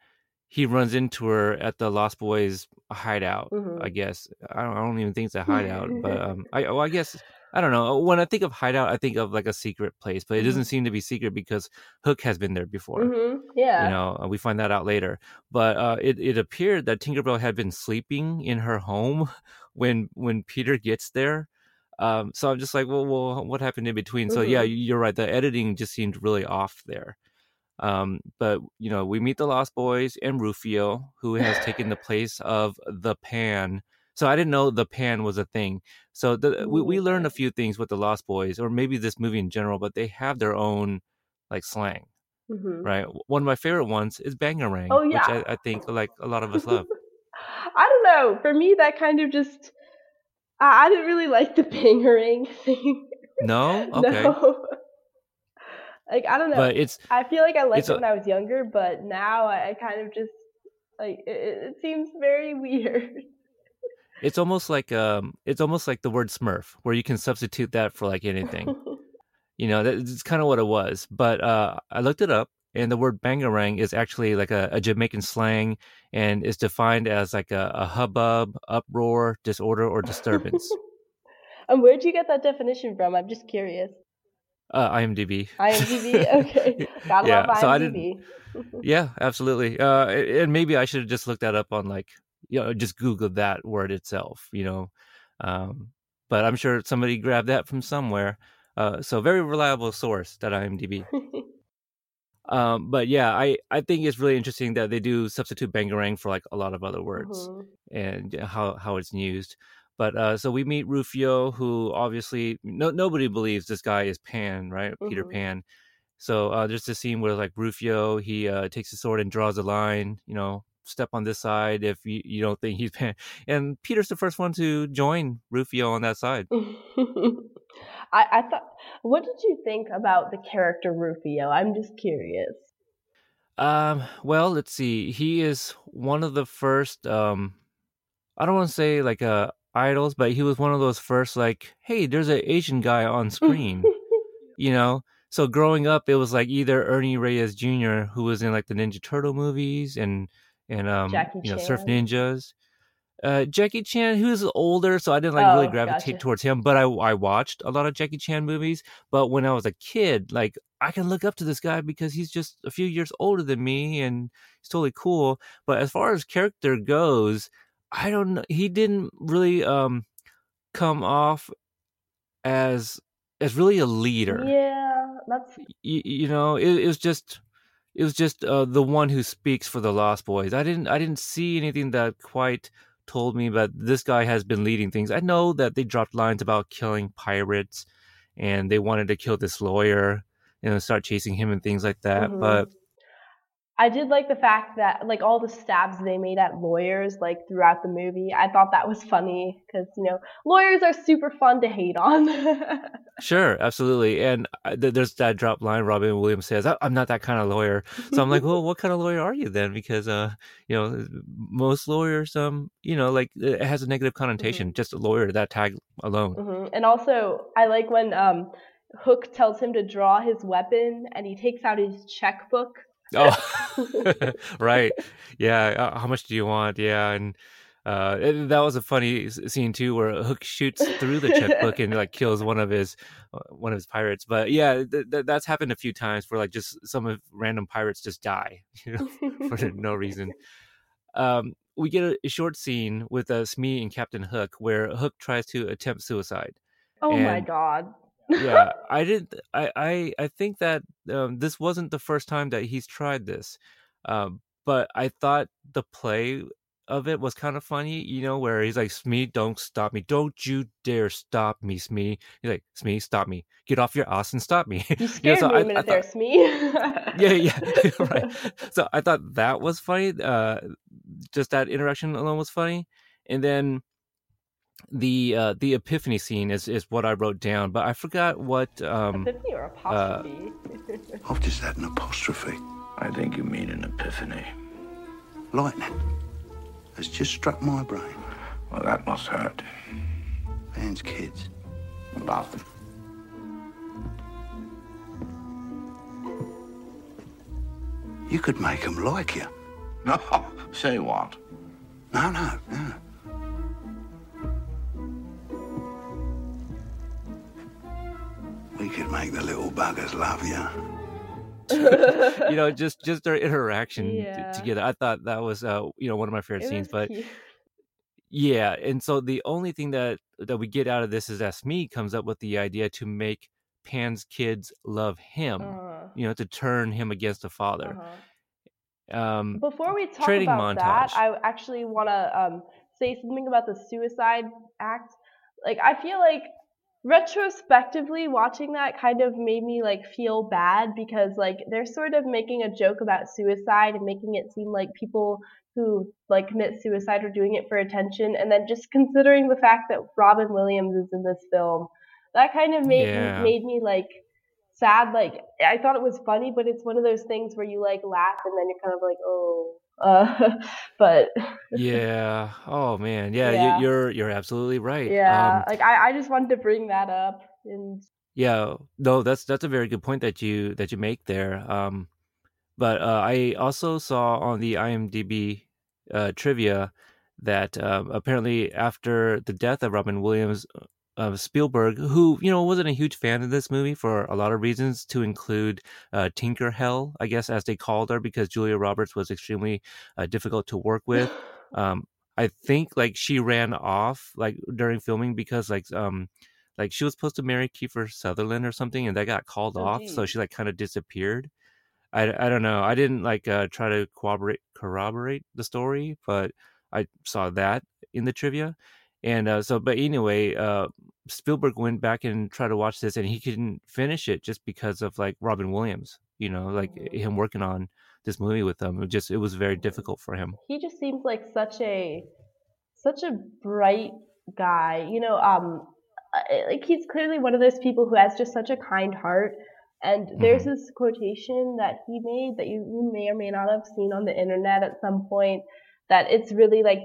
he runs into her at the Lost Boys hideout. Mm-hmm. I guess I don't, I don't even think it's a hideout, but um, I well, I guess I don't know. When I think of hideout, I think of like a secret place, but it mm-hmm. doesn't seem to be secret because Hook has been there before. Mm-hmm. Yeah, you know, we find that out later. But uh, it it appeared that Tinkerbell had been sleeping in her home when when Peter gets there. Um, so I'm just like, well, well, what happened in between? Mm-hmm. So yeah, mm-hmm. you're right. The editing just seemed really off there. Um, but you know, we meet the Lost Boys and Rufio, who has taken the place of the Pan so I didn't know the pan was a thing. So the, we we learned a few things with the Lost Boys, or maybe this movie in general, but they have their own like slang, mm-hmm. right? One of my favorite ones is bangarang, oh, yeah. which I, I think like a lot of us love. I don't know. For me, that kind of just I, I didn't really like the bangarang thing. No, okay. No. like I don't know. But it's I feel like I liked it a- when I was younger, but now I, I kind of just like it, it it seems very weird. It's almost like um it's almost like the word Smurf, where you can substitute that for like anything. you know, that's kind of what it was. But uh, I looked it up, and the word bangarang is actually like a, a Jamaican slang, and is defined as like a, a hubbub, uproar, disorder, or disturbance. and where'd you get that definition from? I'm just curious. uh, IMDb. IMDb. Okay, gotta Yeah, love so I IMDb. yeah, absolutely. Uh, and maybe I should have just looked that up on like, you know, just Google that word itself, you know. Um, but I'm sure somebody grabbed that from somewhere. Uh, so very reliable source that IMDb. Um, but yeah, I, I think it's really interesting that they do substitute bangarang for like a lot of other words Mhm. and how, how it's used. But uh, so we meet Rufio, who obviously no nobody believes this guy is Pan, right? Peter Mhm. Pan. So uh, there's this scene where like Rufio, he uh, takes his sword and draws a line. You know, step on this side if you, you don't think he's Pan. And Peter's the first one to join Rufio on that side. I, I thought. What did you think about the character Rufio? I'm just curious. Um, well, let's see. He is one of the first. Um, I don't want to say like uh idols, but he was one of those first like, hey, there's an Asian guy on screen. you know. So growing up, it was like either Ernie Reyes Jr., who was in like the Ninja Turtle movies and and um Jackie you know Surf Ninjas. Uh, Jackie Chan, who's older, so I didn't like really Oh, gravitate gotcha. towards him. But I I watched a lot of Jackie Chan movies. But when I was a kid, like I can look up to this guy because he's just a few years older than me, and he's totally cool. But as far as character goes, I don't know. He didn't really um come off as as really a leader Yeah, that's you, you know it, it was just it was just uh, the one who speaks for the lost boys i didn't i didn't see anything that quite told me that this guy has been leading things i know that they dropped lines about killing pirates and they wanted to kill this lawyer and start chasing him and things like that Mhm. but I did like the fact that like all the stabs they made at lawyers like throughout the movie. I thought that was funny because you know lawyers are super fun to hate on. sure absolutely and uh, th- there's that drop line robin williams says "I- i'm not that kind of lawyer so i'm like well what kind of lawyer are you then because uh you know most lawyers um you know like it has a negative connotation just a lawyer that tag alone hmm And also, I like when um, Hook tells him to draw his weapon, and he takes out his checkbook. Oh right yeah uh, how much do you want yeah and uh it- that was a funny scene too where hook shoots through the checkbook and like kills one of his uh, one of his pirates but yeah th- th- that's happened a few times where like just some of random pirates just die you know for no reason. Um, we get a, a short scene with uh, Smee and Captain Hook where Hook tries to attempt suicide. oh my god. Yeah, I didn't. I I I think that um, this wasn't the first time that he's tried this, um, but I thought the play of it was kind of funny. You know, where he's like, "Smee, don't stop me! Don't you dare stop me, Smee!" He's like, "Smee, stop me! Get off your ass and stop me!" You scared so me I- a minute I there, Smee. yeah, yeah, right. So I thought that was funny. Uh, just that interaction alone was funny, and then the uh, the epiphany scene is is what I wrote down, but I forgot what. Um, Epiphany or apostrophe? I've just had an apostrophe. I think you mean an epiphany. Lightning has just struck my brain. Well, that must hurt. Pan's kids. About them. You could make them like you. No, say what? No, no, no. We could make the little buggers love you. you know, just just their interaction t- together. I thought that was uh, you know one of my favorite It scenes. But cute. yeah, and so the only thing that that we get out of this is that Smee comes up with the idea to make Pan's kids love him. Uh, You know, to turn him against the father. uh-huh. Um, Before we talk Training about that. I actually want to um, say something about the suicide act. Like, I feel like retrospectively watching that kind of made me like feel bad because like they're sort of making a joke about suicide and making it seem like people who like commit suicide are doing it for attention and then just considering the fact that Robin Williams is in this film that kind of made Yeah. made me like sad. Like I thought it was funny, but it's one of those things where you like laugh and then you're kind of like, oh. Uh, but yeah. Oh man. Yeah, Yeah. You, you're you're absolutely right. yeah, Um, like I, I just wanted to bring that up and Yeah, no, that's that's a very good point that you that you make there. Um, but uh, I also saw on the IMDb uh, trivia that um, apparently after the death of Robin Williams, uh, Spielberg, who you know wasn't a huge fan of this movie for a lot of reasons, to include uh, Tinker Hell, I guess as they called her, because Julia Roberts was extremely uh, difficult to work with. Um, I think like she ran off like during filming because like um like she was supposed to marry Kiefer Sutherland or something, and that got called Oh, off. So she like kind of disappeared. I, I don't know. I didn't like uh, try to corroborate corroborate the story, but I saw that in the trivia. And uh, so, but anyway, uh, Spielberg went back and tried to watch this, and he couldn't finish it just because of like Robin Williams. You know, like Mhm. him working on this movie with them. It just it was very difficult for him. he just seems like such a such a bright guy you know um like he's clearly one of those people who has just such a kind heart and there's this quotation that he made that you, you may or may not have seen on the internet at some point that it's really like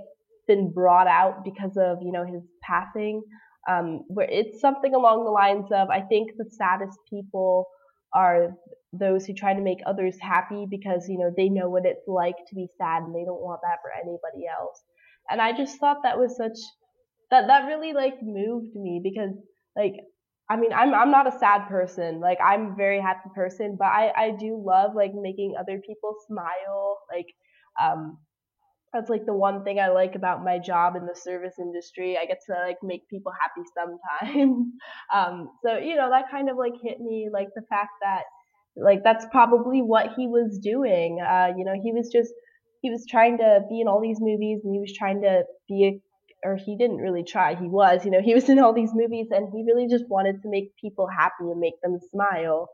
been brought out because of you know his passing um where it's something along the lines of i think the saddest people are those who try to make others happy because you know they know what it's like to be sad and they don't want that for anybody else. And i just thought that was such that that really like moved me because like i mean i'm i'm not a sad person. Like i'm a very happy person but i i do love like making other people smile like um that's like the one thing I like about my job in the service industry. I get to like make people happy sometimes. um, so you know that kind of like hit me, like the fact that like that's probably what he was doing. Uh, you know, he was just he was trying to be in all these movies, and he was trying to be a or he didn't really try. He was, you know, he was in all these movies, and he really just wanted to make people happy and make them smile.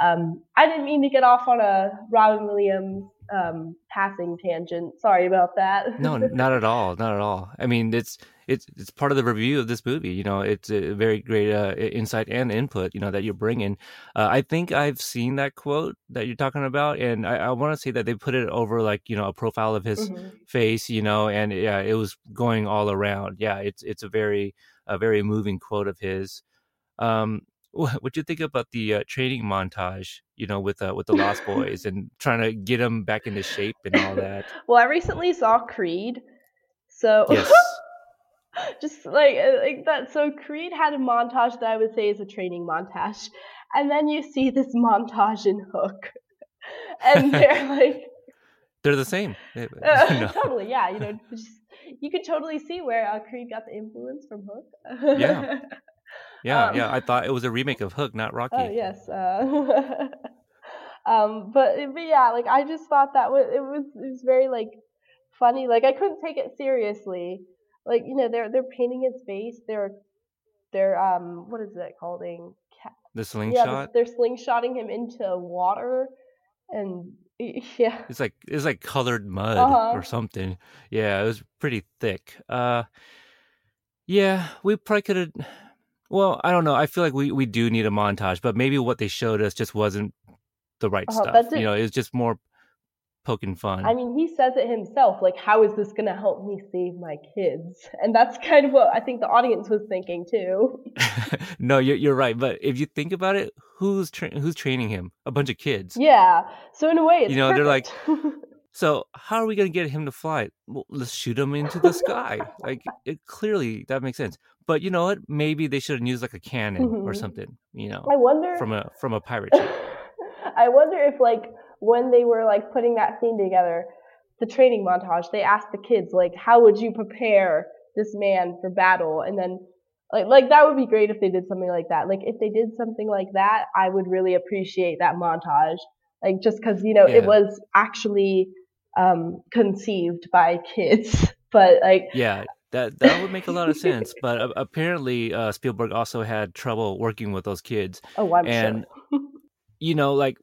Um, I didn't mean to get off on a Robin Williams um, passing tangent. Sorry about that. No, not at all, not at all. I mean, it's it's it's part of the review of this movie. You know, it's a very great uh, insight and input. You know that you're bringing. Uh, I think I've seen that quote that you're talking about, and I, I want to say that they put it over like you know a profile of his Mhm. face. You know, and yeah, it was going all around. Yeah, it's it's a very a very moving quote of his. Um, what do you think about the uh, training montage? You know, with uh, with the Lost Boys and trying to get them back into shape and all that. Well, I recently saw Creed, so Yes. just like uh, like that. So Creed had a montage that I would say is a training montage, and then you see this montage in Hook, and they're like, They're the same. Uh, totally, yeah, you know, just, you could totally see where uh, Creed got the influence from Hook. Yeah. Yeah, Um, yeah. I thought it was a remake of Hook, not Rocky. Oh yes. Uh, um, but but yeah, like I just thought that was it was it was very like funny. Like I couldn't take it seriously. Like you know they're they're painting his face. They're they're um what is it called? Ca- The yeah, slingshot. they're slingshotting him into water, and yeah. It's like it's like colored mud Uh-huh. or something. Yeah, it was pretty thick. Uh, yeah, we probably could have. Well, I don't know. I feel like we we do need a montage, but maybe what they showed us just wasn't the right Uh-huh, stuff. You know, it was just more poking fun. I mean, he says it himself. Like, how is this gonna help me save my kids? And that's kind of what I think the audience was thinking too. no, you're you're right. But if you think about it, who's tra- who's training him? A bunch of kids. Yeah. So in a way, it's You know, they're like- perfect. So how are we gonna get him to fly? Well, let's shoot him into the sky. Like it clearly that makes sense. But you know what? Maybe they should have used like a cannon or Mhm. something. You know, I wonder. from a from a pirate ship. I wonder if like when they were like putting that scene together, the training montage, they asked the kids like, how would you prepare this man for battle? And then like like that would be great if they did something like that. Like if they did something like that, I would really appreciate that montage. Like just because you know Yeah. it was actually um, conceived by kids, but like Yeah, that that would make a lot of sense. But uh, apparently, uh, Spielberg also had trouble working with those kids. oh, I'm And- sure. You know, like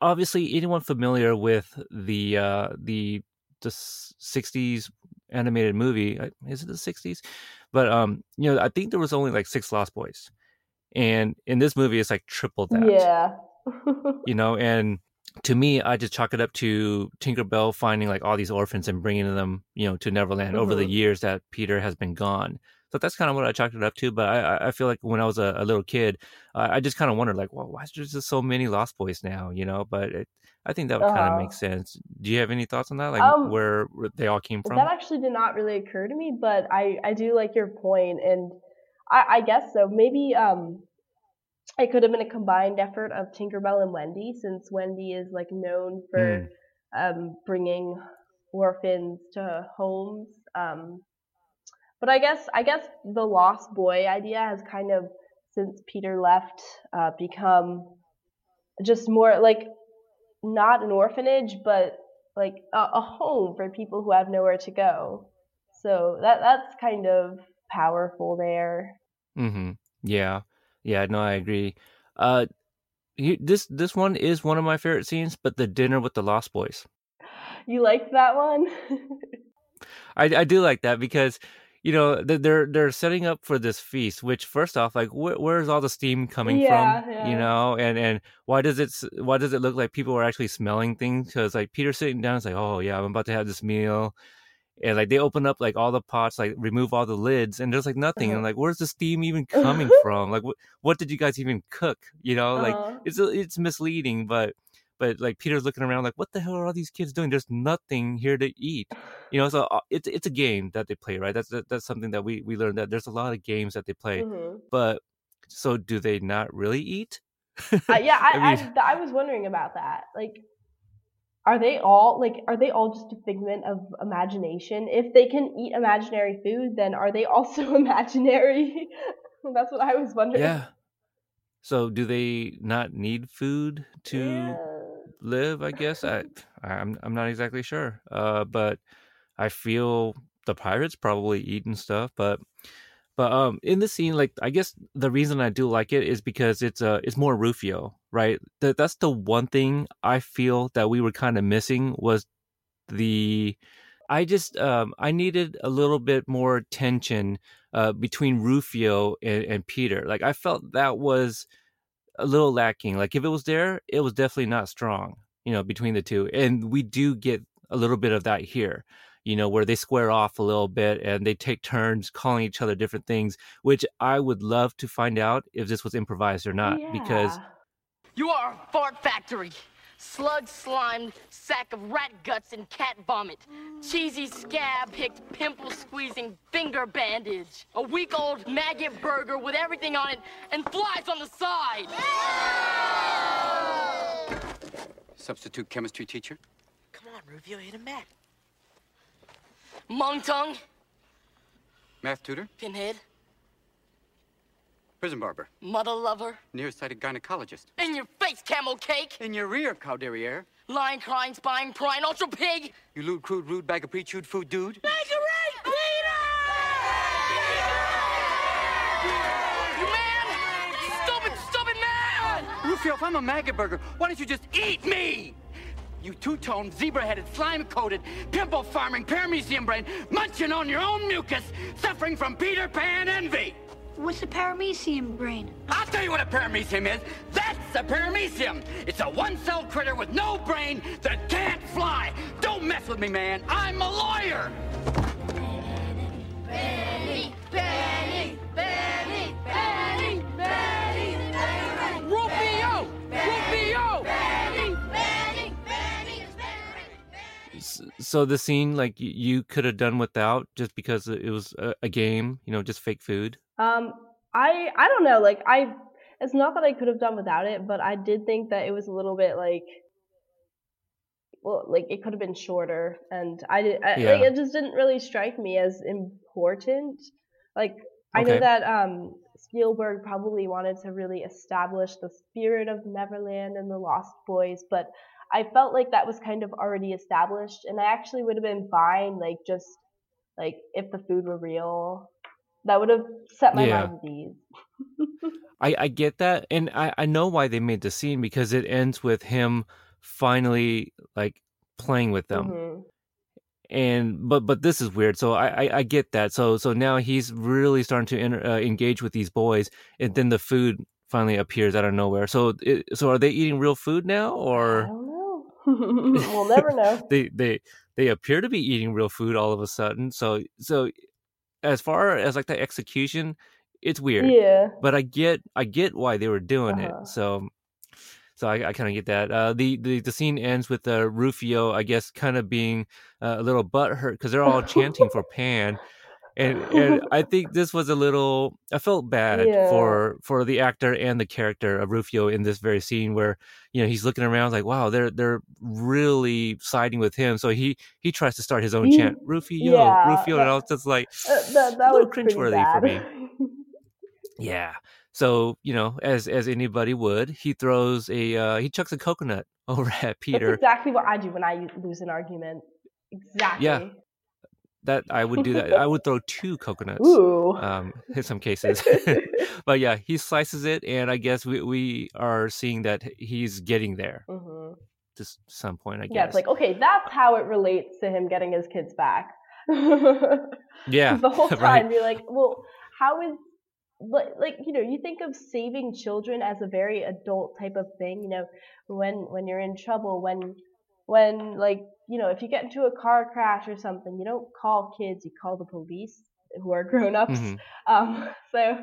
obviously anyone familiar with the uh, the the '60s animated movie uh, is it the '60s? But um, you know, I think there was only like six Lost Boys, and in this movie it's like triple that. Yeah. you know, and to me, I just chalk it up to Tinkerbell finding like all these orphans and bringing them, you know, to Neverland over the Mhm. years that Peter has been gone. So that's kind of what I chalked it up to. But I, I- feel like when I was a, a little kid, I, I just kind of wondered, like, well, why is there just so many Lost Boys now? You know, but it, I think that would kind of Uh-huh. make sense. Do you have any thoughts on that? Like Um, where, where they all came from? That actually did not really occur to me, but I, I do like your point, and I, I guess so. Maybe um, it could have been a combined effort of Tinkerbell and Wendy, since Wendy is like known for um, bringing orphans to homes. Um, but I guess I guess the lost boy idea has kind of since Peter left uh, become just more like not an orphanage, but like a, a home for people who have nowhere to go. So that that's kind of powerful there. Mm-hmm. Yeah, yeah. No, I agree. Uh, you, this this one is one of my favorite scenes, but the dinner with the Lost Boys. You liked that one? I, I do like that because you know they're they're setting up for this feast. Which first off, like wh- where's all the steam coming Yeah, from? yeah. You know, and and why does it why does it look like people are actually smelling things? Because like Peter's sitting down, it's like, oh yeah, I'm about to have this meal. And like they open up like all the pots, like remove all the lids, and there's like nothing. And Uh-huh. like, where's the steam even coming from? Like, what what did you guys even cook? You know, like Uh-huh. it's it's misleading, but but like Peter's looking around like, what the hell are all these kids doing? There's nothing here to eat. You know, so uh, it's it's a game that they play, right? That's that, that's something that we we learned that there's a lot of games that they play, Mhm. but so do they not really eat? Uh, yeah, I, I I, I, was wondering about that. Like, are they all like are they all just a figment of imagination? If they can eat imaginary food, then are they also imaginary? That's what I was wondering. yeah. So do they not need food to Yeah. live? I guess I I'm I'm not exactly sure. Uh, but I feel the pirates probably eat and stuff, but but um in the scene, like I guess the reason I do like it is because it's uh it's more Rufio, right? That that's the one thing I feel that we were kind of missing was the I just um I needed a little bit more tension uh between Rufio and, and Peter. Like I felt that was a little lacking. Like if it was there, it was definitely not strong, you know, between the two. And we do get a little bit of that here, you know, where they square off a little bit and they take turns calling each other different things, which I would love to find out if this was improvised or not. Because You are a fart factory. Slug slimed sack of rat guts and cat vomit. Cheesy scab picked pimple squeezing finger bandage. A week old maggot burger with everything on it and flies on the side. Substitute chemistry teacher? Come on, Rufio, hit him back. Mung tongue, Math tutor? pinhead, Prison barber? mother lover. Nearsighted gynecologist? In your face, camel cake. In your rear, cow derriere. Lion crying, spying, prying, ultra pig. You lewd, crude, rude, bag of pre-chewed food dude? Right, Peter! You man! Stupid, stupid man! Rufio, if I'm a maggot burger, why don't you just eat me? You two-toned, zebra-headed, slime-coated, pimple-farming, paramecium brain, munching on your own mucus, suffering from Peter Pan envy. What's a paramecium brain? I'll tell you what a paramecium is. That's a paramecium. It's a one-celled critter with no brain that can't fly. Don't mess with me, man. I'm a lawyer. Benny, Benny, Benny, Benny, Benny, Benny, so the scene like you could have done without just because it was a, a game, you know, just fake food. Um, I I don't know. Like I, it's not that I could have done without it, but I did think that it was a little bit like, well, like it could have been shorter, and I did. I, Yeah. like, it just didn't really strike me as important. Like I know that um Spielberg probably wanted to really establish the spirit of Neverland and the Lost Boys, but I felt like that was kind of already established, and I actually would have been fine, like just like if the food were real. That would have set my Yeah. mind at ease. I, I get that, and I, I know why they made the scene because it ends with him finally like playing with them, Mhm. and but but this is weird. So I, I, I get that. So so now he's really starting to inter, uh, engage with these boys, and then the food finally appears out of nowhere. So it, so are they eating real food now, or. we'll never know. they they they appear to be eating real food all of a sudden? So so as far as like the execution, it's weird. Yeah. But I get I get why they were doing Uh-huh. it. So so I, I kind of get that. Uh, the, the the scene ends with uh, Rufio, I guess, kind of being uh, a little butthurt because they're all chanting for Pan, and and I think this was a little. I felt bad Yeah. for for the actor and the character of Rufio in this very scene where you know he's looking around like, wow, they're they're really siding with him. So he he tries to start his own He- chant, Rufio, yeah, Rufio, and I was just like, that that a little was cringeworthy for me. yeah. So you know, as as anybody would, he throws a uh, he chucks a coconut over at Peter. That's exactly what I do when I lose an argument. Exactly. That I would do that. I would throw two coconuts. Ooh. Um, in some cases, but yeah, he slices it, and I guess we we are seeing that he's getting there hmm to some point. I guess. Yeah, it's like okay, that's how it relates to him getting his kids back. yeah, the whole time right. you're like, well, how is like you know you think of saving children as a very adult type of thing you know when when you're in trouble when when like you know if you get into a car crash or something you don't call kids you call the police who are grown-ups Mhm. um so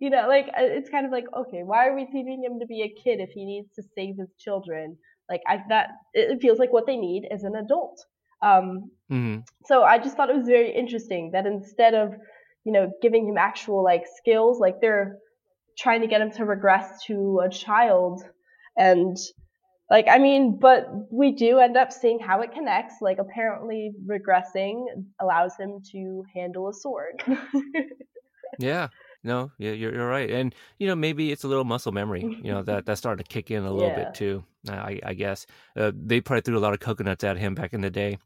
you know like uh, it's kind of like okay why are we teaching him to be a kid if he needs to save his children like i that it feels like what they need is an adult um Mhm. so I just thought it was very interesting that instead of, you know, giving him actual like skills, like they're trying to get him to regress to a child. And like, I mean, but we do end up seeing how it connects. Like apparently regressing allows him to handle a sword. Yeah. No, yeah, you're you're right, and you know maybe it's a little muscle memory, you know that that's starting to kick in a little Yeah. bit too. I I guess uh, they probably threw a lot of coconuts at him back in the day.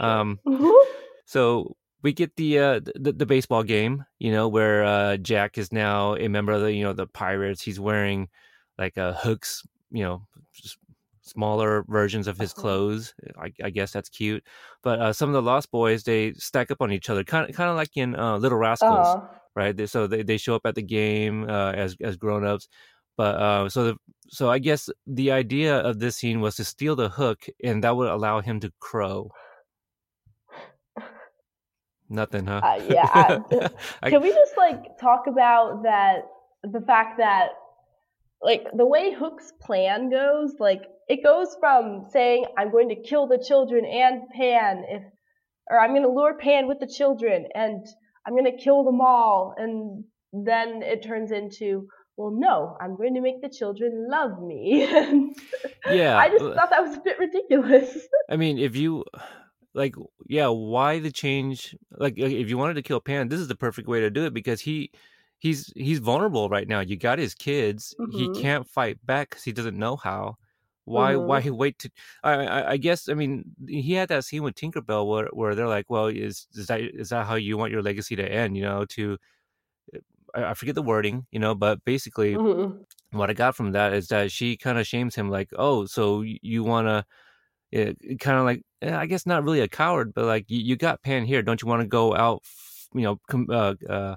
Um, so we get the uh the, the baseball game, you know, where uh Jack is now a member of the you know the Pirates. He's wearing like uh hooks, you know, just smaller versions of his Uh-huh. clothes. I, I guess that's cute. But uh, some of the Lost Boys they stack up on each other, kind of kind of like in uh, Little Rascals Aw. right? They, so they, they show up at the game uh, as as grown ups, but uh, so the, so I guess the idea of this scene was to steal the hook, and that would allow him to crow. Nothing, huh? Uh, yeah, I- Can we just like talk about that? The fact that like the way Hook's plan goes, like it goes from saying I'm going to kill the children and Pan if, or I'm going to lure Pan with the children and I'm going to kill them all, and then it turns into well, no, I'm going to make the children love me. Yeah, I just thought that was a bit ridiculous. I mean, if you like, yeah, why the change? Like, if you wanted to kill Pan, this is the perfect way to do it because he. He's he's vulnerable right now. You got his kids. He Mhm. can't fight back because he doesn't know how. Why why Mhm. wait to? I, I I guess I mean he had that scene with Tinkerbell where where they're like, well, is is that is that how you want your legacy to end? You know, to I, I forget the wording, you know, but basically Mhm. what I got from that is that she kind of shames him, like, oh, so you want to, kind of like, eh, I guess not really a coward, but like, you, you got Pan here, don't you want to go out, f- you know, com- uh, uh,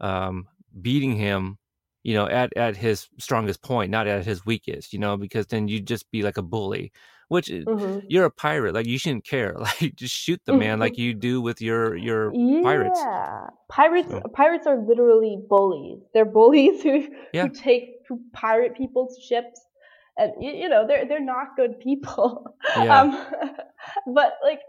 um, beating him, you know, at at his strongest point, not at his weakest, you know, because then you'd just be like a bully, which uh, Mhm. you're a pirate, like you shouldn't care, like just shoot the man, like you do with your your pirates. Yeah, pirates. So- Pirates are literally bullies. They're bullies who Yeah. who take who pirate people's ships, and you, you know they're they're not good people. Yeah. Um, but like,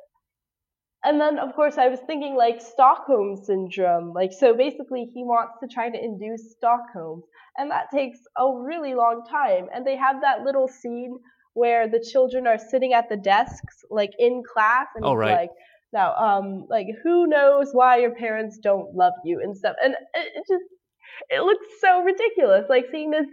and then of course I was thinking like Stockholm syndrome. Like so basically he wants to try to induce Stockholm, and that takes a really long time. And they have that little scene where the children are sitting at the desks like in class, and Oh, right. like now um like who knows why your parents don't love you and stuff and it, it just it looks so ridiculous like seeing this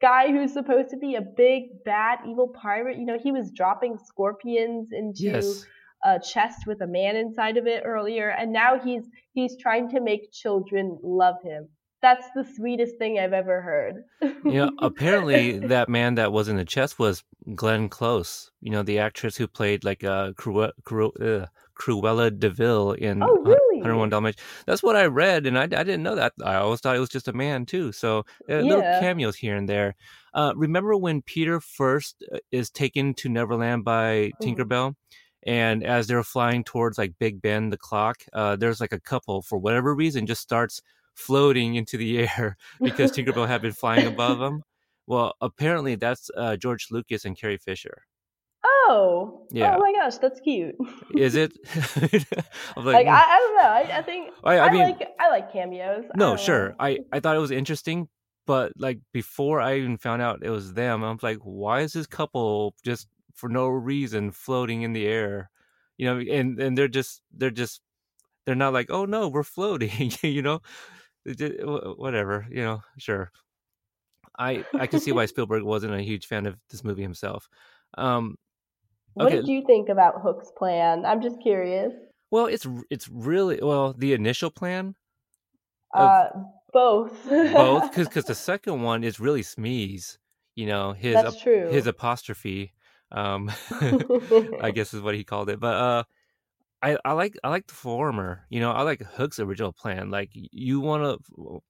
guy who's supposed to be a big bad evil pirate you know he was dropping scorpions into Yes. A chest with a man inside of it earlier and now he's he's trying to make children love him that's the sweetest thing I've ever heard. know, apparently that man that was in the chest was Glenn Close. You know, the actress who played like uh, Cru- Cru- uh Cruella de Vil in Oh, really? 101 Dalmatians. That's what I read, and I, I didn't know that. I always thought it was just a man too. So uh, little cameos here and there. Uh, remember when Peter first uh, is taken to Neverland by Mhm. Tinkerbell? And as they're flying towards like Big Ben, the clock, uh, there's like a couple for whatever reason just starts floating into the air because Tinkerbell had been flying above them. Well, apparently that's uh, George Lucas and Carrie Fisher. Oh, Yeah. Oh my gosh, that's cute. Is it? I'm like "Hmm." I, I don't know. I, I think I- I mean- like I like cameos. No, sure. know. I I thought it was interesting, but like before I even found out it was them, I was like, why is this couple just for no reason floating in the air? You know, and and they're just they're just they're not like, oh no, we're floating. you know, It ju- wh- whatever. You know, sure. I I can see why Spielberg wasn't a huge fan of this movie himself. Um, What okay. did you think about Hook's plan? I'm just curious. well, it's it's really well the initial plan Of- Uh, both. both because because the second one is really Smee's. You know his That's true. his apostrophe. Um, I guess is what he called it. But uh, I I like I like the former. You know I like Hook's original plan. Like you want to.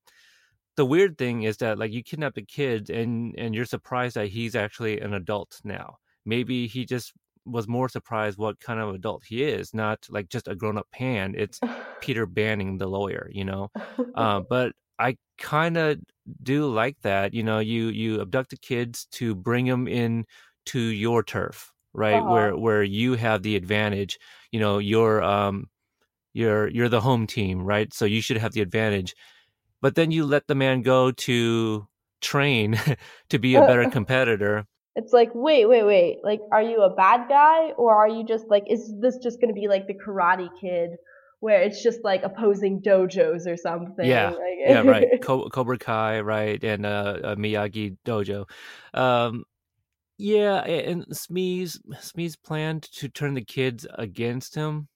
The weird thing is that like you kidnap the kids and and you're surprised that he's actually an adult now. Maybe he just was more surprised what kind of adult he is, not like just a grown up pan. It's Peter Banning, the lawyer. You know uh, but I kind of do like that. You know, you you abduct the kids to bring them in to your turf, right? Uh-huh. Where where you have the advantage. You know, you're um, you're you're the home team, right? So you should have the advantage. But then you let the man go to train to be a better competitor. It's like, wait, wait, wait. Like, are you a bad guy, or are you just like, is this just going to be like the Karate Kid, where it's just like opposing dojos or something? Yeah, Like- yeah, right. Co- Cobra Kai, right, and uh, uh, Miyagi Dojo. Um, yeah, and Smee's Smee's plan to turn the kids against him.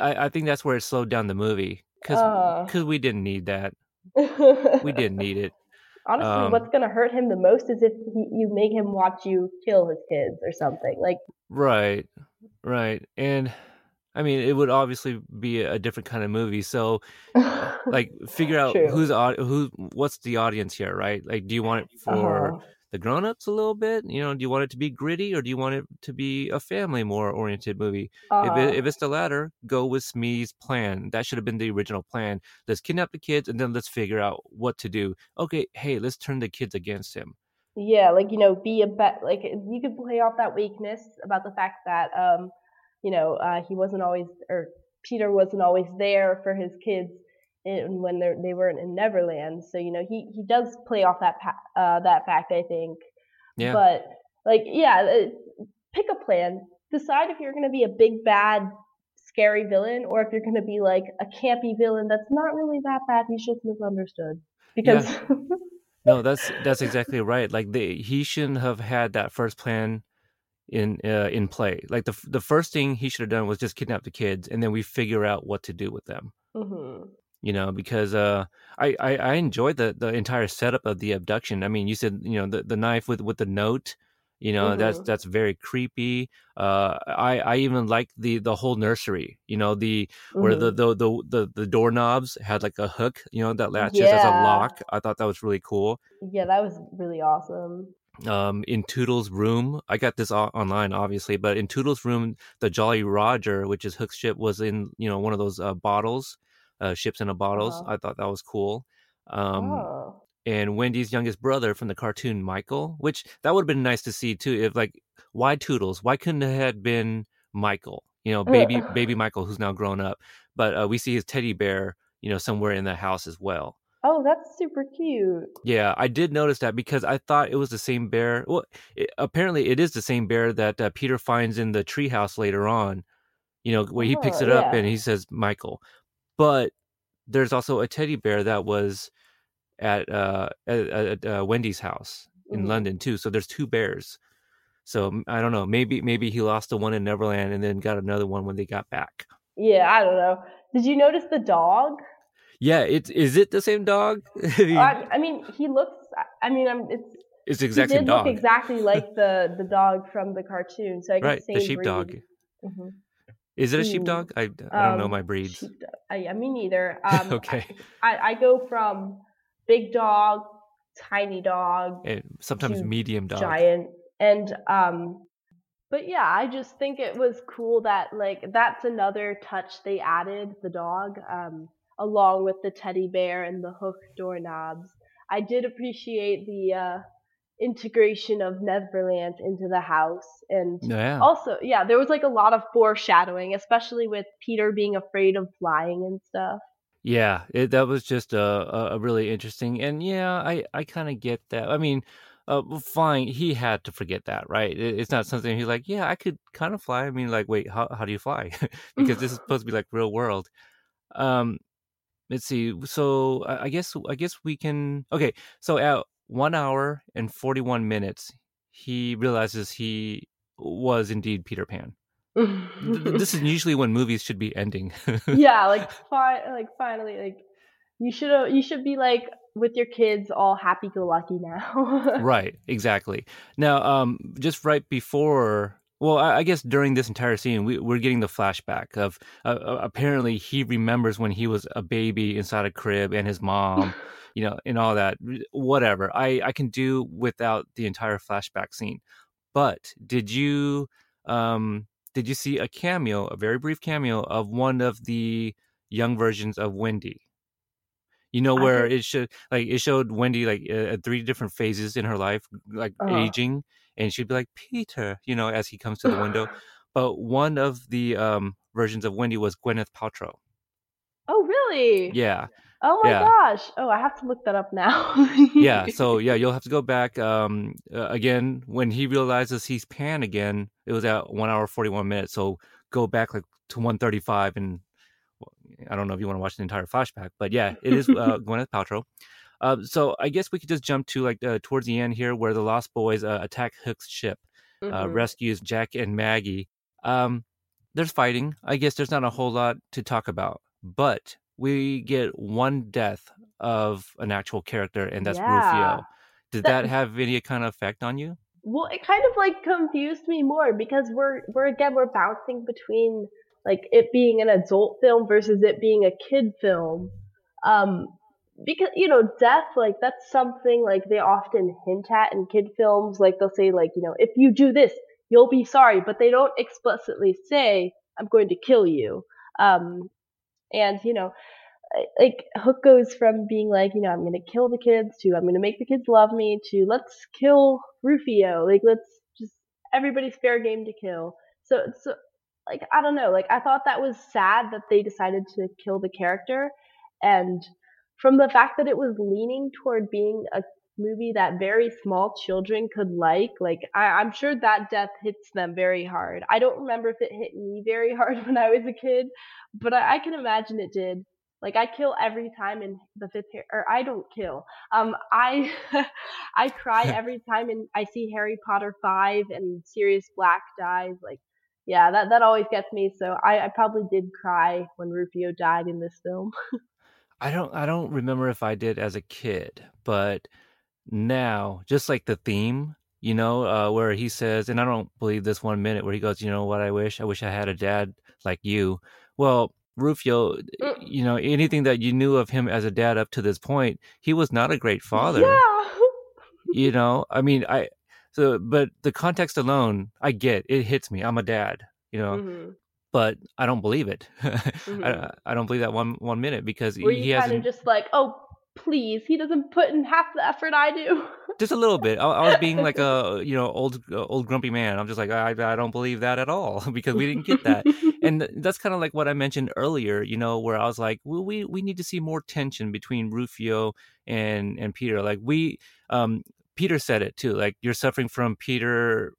I, I think that's where it slowed down the movie because Uh. we didn't need that. We didn't need it. Honestly, um, what's going to hurt him the most is if he, you make him watch you kill his kids or something. Like, Right, right, and I mean it would obviously be a different kind of movie. So like figure out True. who's who what's the audience here, right? Like, do you want it for Uh-huh. The grown-ups a little bit? You know do you want it to be gritty or do you want it to be a family more oriented movie? If, Uh-huh. it, if it's the latter go with smee's plan. That should have been the original plan. Let's kidnap the kids and then let's figure out what to do. Okay hey let's turn the kids against him. Yeah, like you know, be a bet. Like you could play off that weakness about the fact that um, you know, uh, he wasn't always or Peter wasn't always there for his kids in, when they they weren't in Neverland. So you know, he he does play off that pa- uh, that fact, I think. yeah But like, yeah, uh, pick a plan. Decide if you're going to be a big bad scary villain or if you're going to be like a campy villain that's not really that bad. He's just misunderstood because. no that's that's exactly right like they, he shouldn't have had that first plan in uh, in play like the the first thing he should have done was just kidnap the kids and then we figure out what to do with them hmm you know because uh I, I i enjoyed the the entire setup of the abduction i mean you said you know the, the knife with with the note you know that's Mhm. that's very creepy uh i i even like the the whole nursery you know the where Mm-hmm. the, the the the the doorknobs had like a hook you know that latches as a lock i thought that was really cool Yeah, that was really awesome. um in toodle's room i got this online obviously but in toodle's room the jolly roger which is hook's ship was in you know one of those uh, bottles uh ships in a bottles Uh-huh. i thought that was cool um oh. and wendy's youngest brother from the cartoon michael which that would have been nice to see too if like why toodles why couldn't it have been michael you know baby baby michael who's now grown up but uh, we see his teddy bear you know somewhere in the house as well Oh, that's super cute. yeah, I did notice that because I thought it was the same bear. Well, it, apparently it is the same bear that uh, Peter finds in the treehouse later on. You know, where he picks Oh, it up and he says Michael. But there's also a teddy bear that was at uh, at, at uh, Wendy's house in Mhm. London too. So there's two bears. So I don't know. Maybe maybe he lost the one in Neverland and then got another one when they got back. Yeah, I don't know. Did you notice the dog? Yeah, it is it the same dog? I, I mean, he looks. I mean, I'm, it's it's the he did dog. look exactly like the the dog from the cartoon. So I guess right, same the sheepdog. breed. Is it a Ooh. sheepdog? I, I don't know Um, my breeds. I, I mean, neither. Um, okay. I, I go from big dog, tiny dog, And sometimes medium dog. giant, and um, but yeah, I just think it was cool that like that's another touch they added the dog, um, along with the teddy bear and the hook doorknobs. I did appreciate the uh, integration of Neverland into the house, and Yeah. also yeah, there was like a lot of foreshadowing, especially with Peter being afraid of flying and stuff. Yeah, it, that was just a, a, really interesting, and yeah, I, I kind of get that. I mean, uh, flying, he had to forget that, right? It, it's not something he's like, yeah, I could kind of fly. I mean, like, wait, how how do you fly? because this is supposed to be like real world. Um, let's see. So I, I guess I guess we can. Okay, so at one hour and forty one minutes, he realizes he was indeed Peter Pan. Th- th- this is usually when movies should be ending. yeah, like fi- like finally, like you should you should be like with your kids all happy go lucky now. right exactly now um just right before well i, I guess during this entire scene we, we're getting the flashback of uh, uh, apparently he remembers when he was a baby inside a crib and his mom you know and all that whatever i i can do without the entire flashback scene. But did you um did you see a cameo a very brief cameo of one of the young versions of wendy? You know where it showed like it showed wendy like uh, three different phases in her life like Uh-huh. aging and she'd be like peter you know as he comes to the window. But one of the um versions of wendy was gwyneth paltrow. Oh really? yeah Oh my yeah. gosh. Oh, I have to look that up now. yeah so yeah you'll have to go back um uh, again when he realizes he's pan again it was at one hour 41 minutes so go back like to 135 and well, i don't know if you want to watch the entire flashback but yeah it is uh, gwyneth paltrow uh, so i guess we could just jump to like uh, towards the end here where the lost boys uh, attack hook's ship uh, Mhm. rescues jack and maggie um there's fighting i guess there's not a whole lot to talk about but we get one death of an actual character and that's Yeah. rufio did That- that have any kind of effect on you Well, it kind of like confused me more because we're we're again we're bouncing between like it being an adult film versus it being a kid film. Um because you know, death like that's something like they often hint at in kid films like they'll say like, you know, if you do this, you'll be sorry, but they don't explicitly say I'm going to kill you. Um and you know, like Hook goes from being like, you know, I'm gonna kill the kids to I'm gonna make the kids love me to let's kill Rufio. Like let's just everybody's fair game to kill. So so like I don't know, like I thought that was sad that they decided to kill the character and from the fact that it was leaning toward being a movie that very small children could like, like I, I'm sure that death hits them very hard. I don't remember if it hit me very hard when I was a kid, but I, I can imagine it did. Like I kill every time in the fifth Har- or I don't kill. Um, I I cry every time in I see Harry Potter five and Sirius Black dies. Like, yeah, that that always gets me. So I, I probably did cry when Rufio died in this film. I don't I don't remember if I did as a kid, but now just like the theme, you know, uh, where he says, and I don't believe this one minute where he goes, you know what I wish? I wish I had a dad like you. Well, Rufio, Mm. you know, anything that you knew of him as a dad up to this point, he was not a great father. Yeah. You know, I mean, I so, but the context alone, I get it hits me. I'm a dad, you know, Mhm. but I don't believe it. Mhm. I, I don't believe that one one minute because Were he hasn't. of just like, oh, please, he doesn't put in half the effort I do. just a little bit. I, I was being like a you know old uh, old grumpy man. I'm just like I I don't believe that at all because we didn't get that, and that's kind of like what I mentioned earlier. You know, where I was like, well, we we need to see more tension between Rufio and and Peter. Like we, um, Peter said it too. Like you're suffering from Peter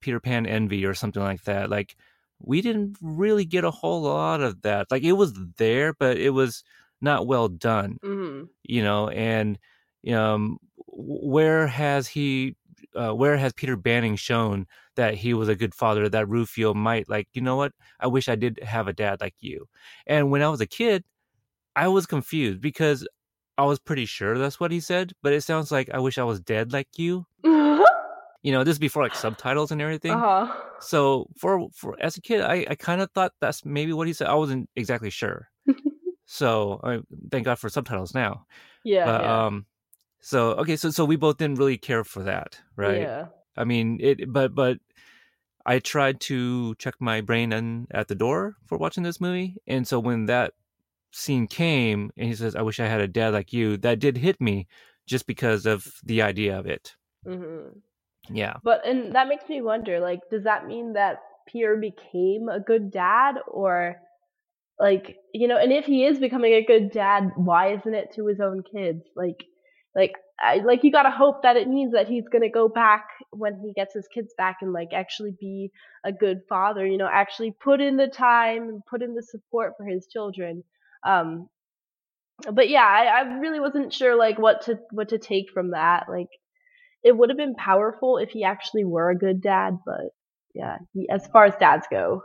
Peter Pan envy or something like that. Like we didn't really get a whole lot of that. Like it was there, but it was not well done Mhm. you know and um where has he uh, where has peter banning shown that he was a good father that rufio might like you know what i wish i did have a dad like you and when i was a kid I was confused because I was pretty sure that's what he said, but it sounds like I wish I was dead like you. You know, this is before like subtitles and everything. uh-huh. So for for as a kid, I I kind of thought that's maybe what he said. I wasn't exactly sure. so I thank God for subtitles now. Yeah. But yeah. um, so okay, so so we both didn't really care for that, right? Yeah. I mean, it, but but I tried to check my brain in at the door for watching this movie, and so when that scene came, and he says, "I wish I had a dad like you," that did hit me, just because of the idea of it. hmm Yeah, But and that makes me wonder, like, does that mean that Pierre became a good dad, or like, you know, and if he is becoming a good dad, why isn't it to his own kids? Like, like, I, like you gotta hope that it means that he's gonna go back when he gets his kids back and like actually be a good father. You know, actually put in the time and put in the support for his children. Um, but yeah, I, I really wasn't sure like what to what to take from that. Like, it would have been powerful if he actually were a good dad, but yeah, he, as far as dads go,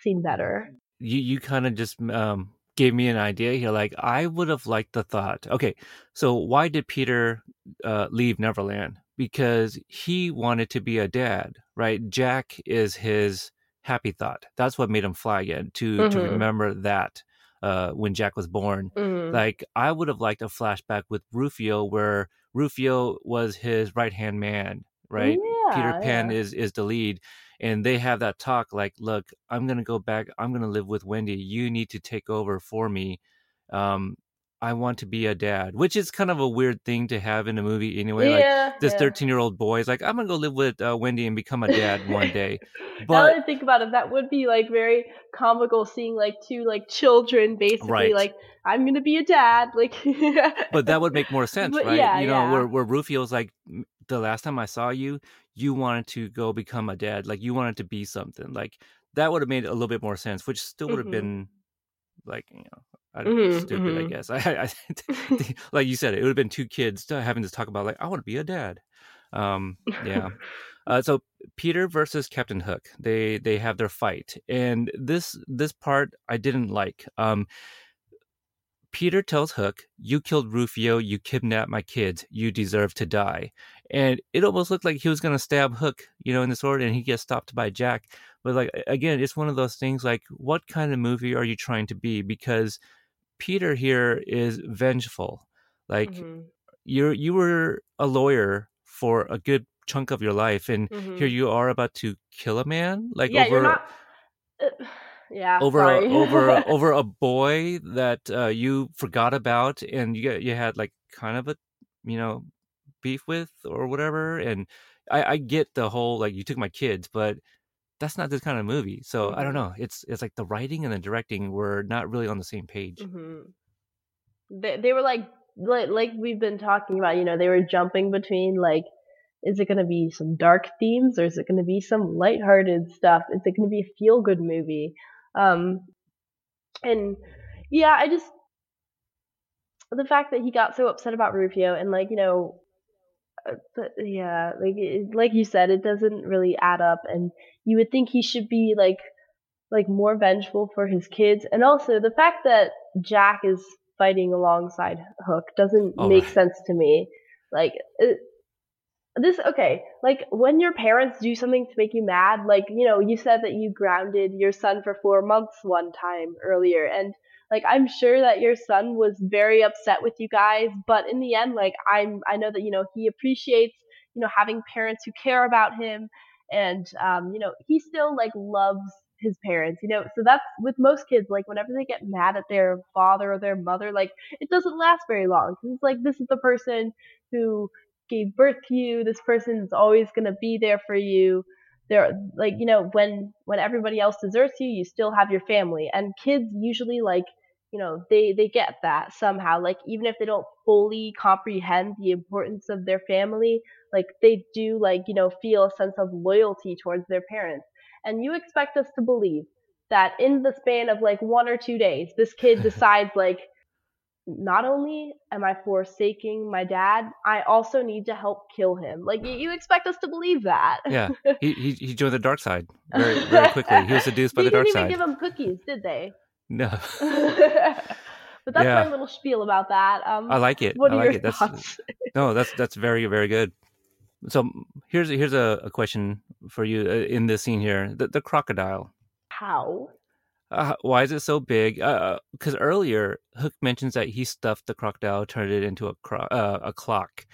seemed better. You you kind of just um gave me an idea here. Like I would have liked the thought. Okay, so why did Peter uh, leave Neverland? Because he wanted to be a dad, right? Jack is his happy thought. That's what made him fly again. To to Mhm. remember that uh, when Jack was born. Mm. Like I would have liked a flashback with Rufio where Rufio was his right hand man, right? Peter Pan yeah. is is the lead, and they have that talk like, "Look, I'm gonna go back. I'm gonna live with Wendy. You need to take over for me. Um, I want to be a dad," which is kind of a weird thing to have in a movie anyway. Like yeah, this yeah. 13 year old boy is like, "I'm gonna go live with uh, Wendy and become a dad one day." but now that I think about it, that would be like very comical seeing like two like children basically Right. like I'm gonna be a dad like. but that would make more sense, But right? yeah, you know, yeah. where where Rufio's like, "M- the last time I saw you, you wanted to go become a dad, like you wanted to be something, like that would have made a little bit more sense, which still would have Mhm. been like you know. I don't know, Mhm, stupid, I mhm. guess. I, I, like you said, it would have been two kids having to talk about like I want to be a dad. Um, yeah. Uh, so Peter versus Captain Hook, they they have their fight, and this this part I didn't like. Um, Peter tells Hook, "You killed Rufio. You kidnapped my kids. You deserve to die." And it almost looked like he was going to stab Hook, you know, in the sword, and he gets stopped by Jack. But like again, it's one of those things. Like, what kind of movie are you trying to be? Because Peter here is vengeful. Like Mhm, you're you were a lawyer for a good chunk of your life, and mhm. here you are about to kill a man. Like yeah, over you're not. Uh, yeah, over a, over over a boy that uh, you forgot about and you you had like kind of a you know beef with or whatever and I, I get the whole like you took my kids but that's not this kind of movie so I don't Mhm. know it's it's like the writing and the directing were not really on the same page hmm They they were like like like we've been talking about. You know, they were jumping between like, is it going to be some dark themes or is it going to be some lighthearted stuff? Is it going to be a feel good movie? Um, and yeah, I just the fact that he got so upset about Rufio and like you know. Uh, But yeah, like it, like you said, it doesn't really add up, and you would think he should be like like more vengeful for his kids and also the fact that jack is fighting alongside hook doesn't Oh, make sense to me. Like it, this okay like when your parents do something to make you mad like you know you said that you grounded your son for four months one time earlier and like i'm sure that your son was very upset with you guys but in the end like i'm i know that you know he appreciates you know having parents who care about him and um you know he still like loves his parents you know? So that's with most kids like whenever they get mad at their father or their mother like it doesn't last very long it's like this is the person who gave birth to you this person is always going to be there for you. They're like you know when when everybody else deserts you you still have your family and kids usually like you know they they get that somehow like even if they don't fully comprehend the importance of their family like they do like you know feel a sense of loyalty towards their parents. And you expect us to believe that in the span of like one or two days this kid decides like not only am i forsaking my dad i also need to help kill him. Like you, you expect us to believe that. Yeah. He, he he joined the dark side very very quickly. He was seduced by the dark side. didn't even give him cookies did they no but But that's Yeah. my little spiel about that. Um, I like it. What I are like your it. That's thoughts? no, that's that's very very good. So here's here's a, a question for you uh, in this scene here. The, the crocodile. How? Uh, why is it so big? Because earlier Hook mentions that he stuffed the crocodile, turned it into a cro- uh, a clock.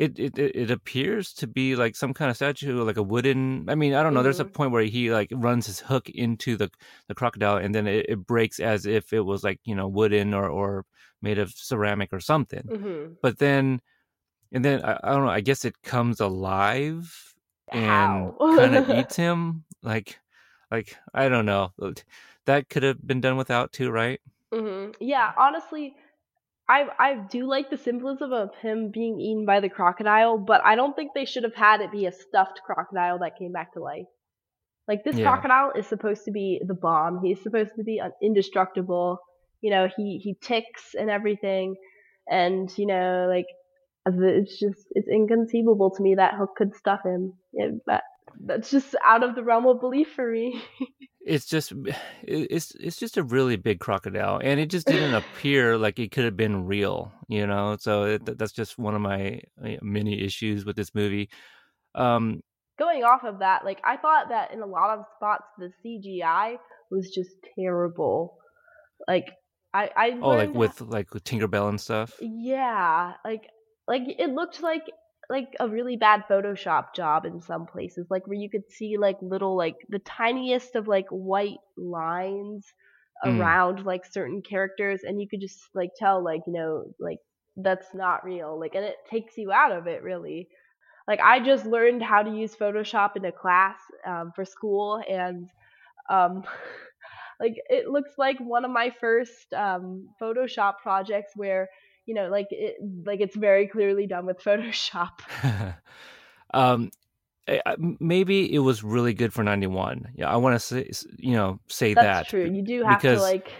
It, it it appears to be like some kind of statue, like a wooden. I mean, I don't know. There's a Mhm. point where he like runs his hook into the the crocodile, and then it, it breaks as if it was like you know wooden or or made of ceramic or something. hmm But then, and then I, I don't know. I guess it comes alive and kind of eats him. Like, like I don't know. That could have been done without too, right? hmm Yeah, honestly, I I do like the symbolism of him being eaten by the crocodile, but I don't think they should have had it be a stuffed crocodile that came back to life. Like this Yeah. crocodile is supposed to be the bomb. He's supposed to be un- indestructible. You know, he he ticks and everything, and you know, like it's just it's inconceivable to me that Hook could stuff him. Yeah, that that's just out of the realm of belief for me. It's just, it's it's just a really big crocodile, and it just didn't appear like it could have been real, you know. So it, that's just one of my uh, many issues with this movie. Um, going off of that, like I thought that in a lot of spots the CGI was just terrible. Like I I oh, like with like with Tinkerbell and stuff. yeah, like like it looked like like a really bad Photoshop job in some places, like where you could see like little like the tiniest of like white lines Mm. around like certain characters, and you could just like tell like you know like that's not real, like and it takes you out of it really. Like I just learned how to use Photoshop in a class um, for school, and um, like it looks like one of my first um, Photoshop projects where you know like it like it's very clearly done with Photoshop. um, I- I- maybe it was really good for ninety one. Yeah, I want to say, you know, say That's that. true. You do have because- to like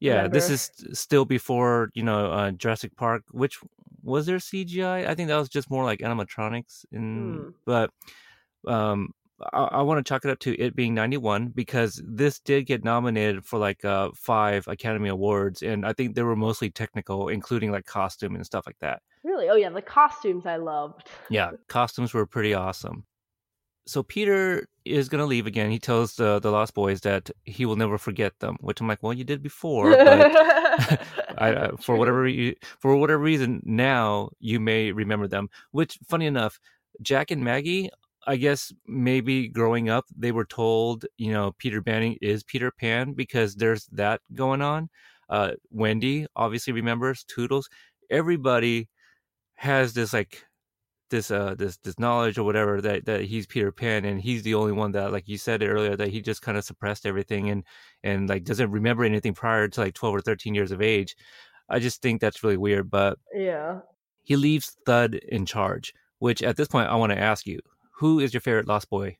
Yeah, this is still before you know uh, Jurassic Park, which was there CGI. I think that was just more like animatronics. In Hmm. but um, I, I want to chalk it up to it being ninety one because this did get nominated for like uh, five Academy Awards, and I think they were mostly technical, including like costume and stuff like that. really. Oh yeah, the costumes I loved. Yeah, costumes were pretty awesome. So Peter is gonna leave again. He tells the the Lost Boys that he will never forget them, which I'm like, well, you did before, but I, uh, for whatever re- for whatever reason now you may remember them. Which, funny enough, Jack and Maggie, I guess maybe growing up they were told, you know, Peter Banning is Peter Pan because there's that going on. Uh, Wendy obviously remembers Toodles. Everybody has this like this uh this this knowledge or whatever that that he's Peter Pan and he's the only one that like you said earlier that he just kind of suppressed everything and and like doesn't remember anything prior to like 12 or 13 years of age. I just think that's really weird, but Yeah. he leaves Thud in charge, which at this point I want to ask you, who is your favorite Lost Boy?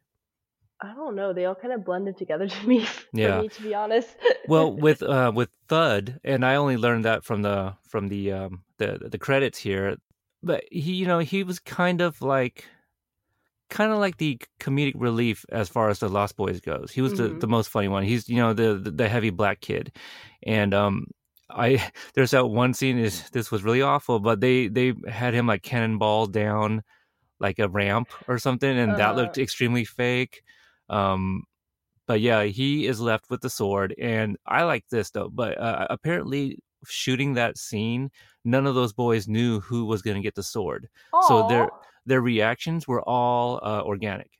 I don't know. They all kind of blended together to me. For Yeah. me, to be honest. well with uh with thud and i only learned that from the from the um the the credits here but he you know he was kind of like kind of like the comedic relief as far as the lost boys goes he was the Mhm. the most funny one he's you know the the, the heavy black kid and um i there's that one scene is this was really awful but they they had him like cannonball down like a ramp or something and that Uh-huh. looked extremely fake um but yeah, he is left with the sword, and I like this though. But uh, apparently, shooting that scene, none of those boys knew who was going to get the sword. So they're- Their reactions were all uh, organic,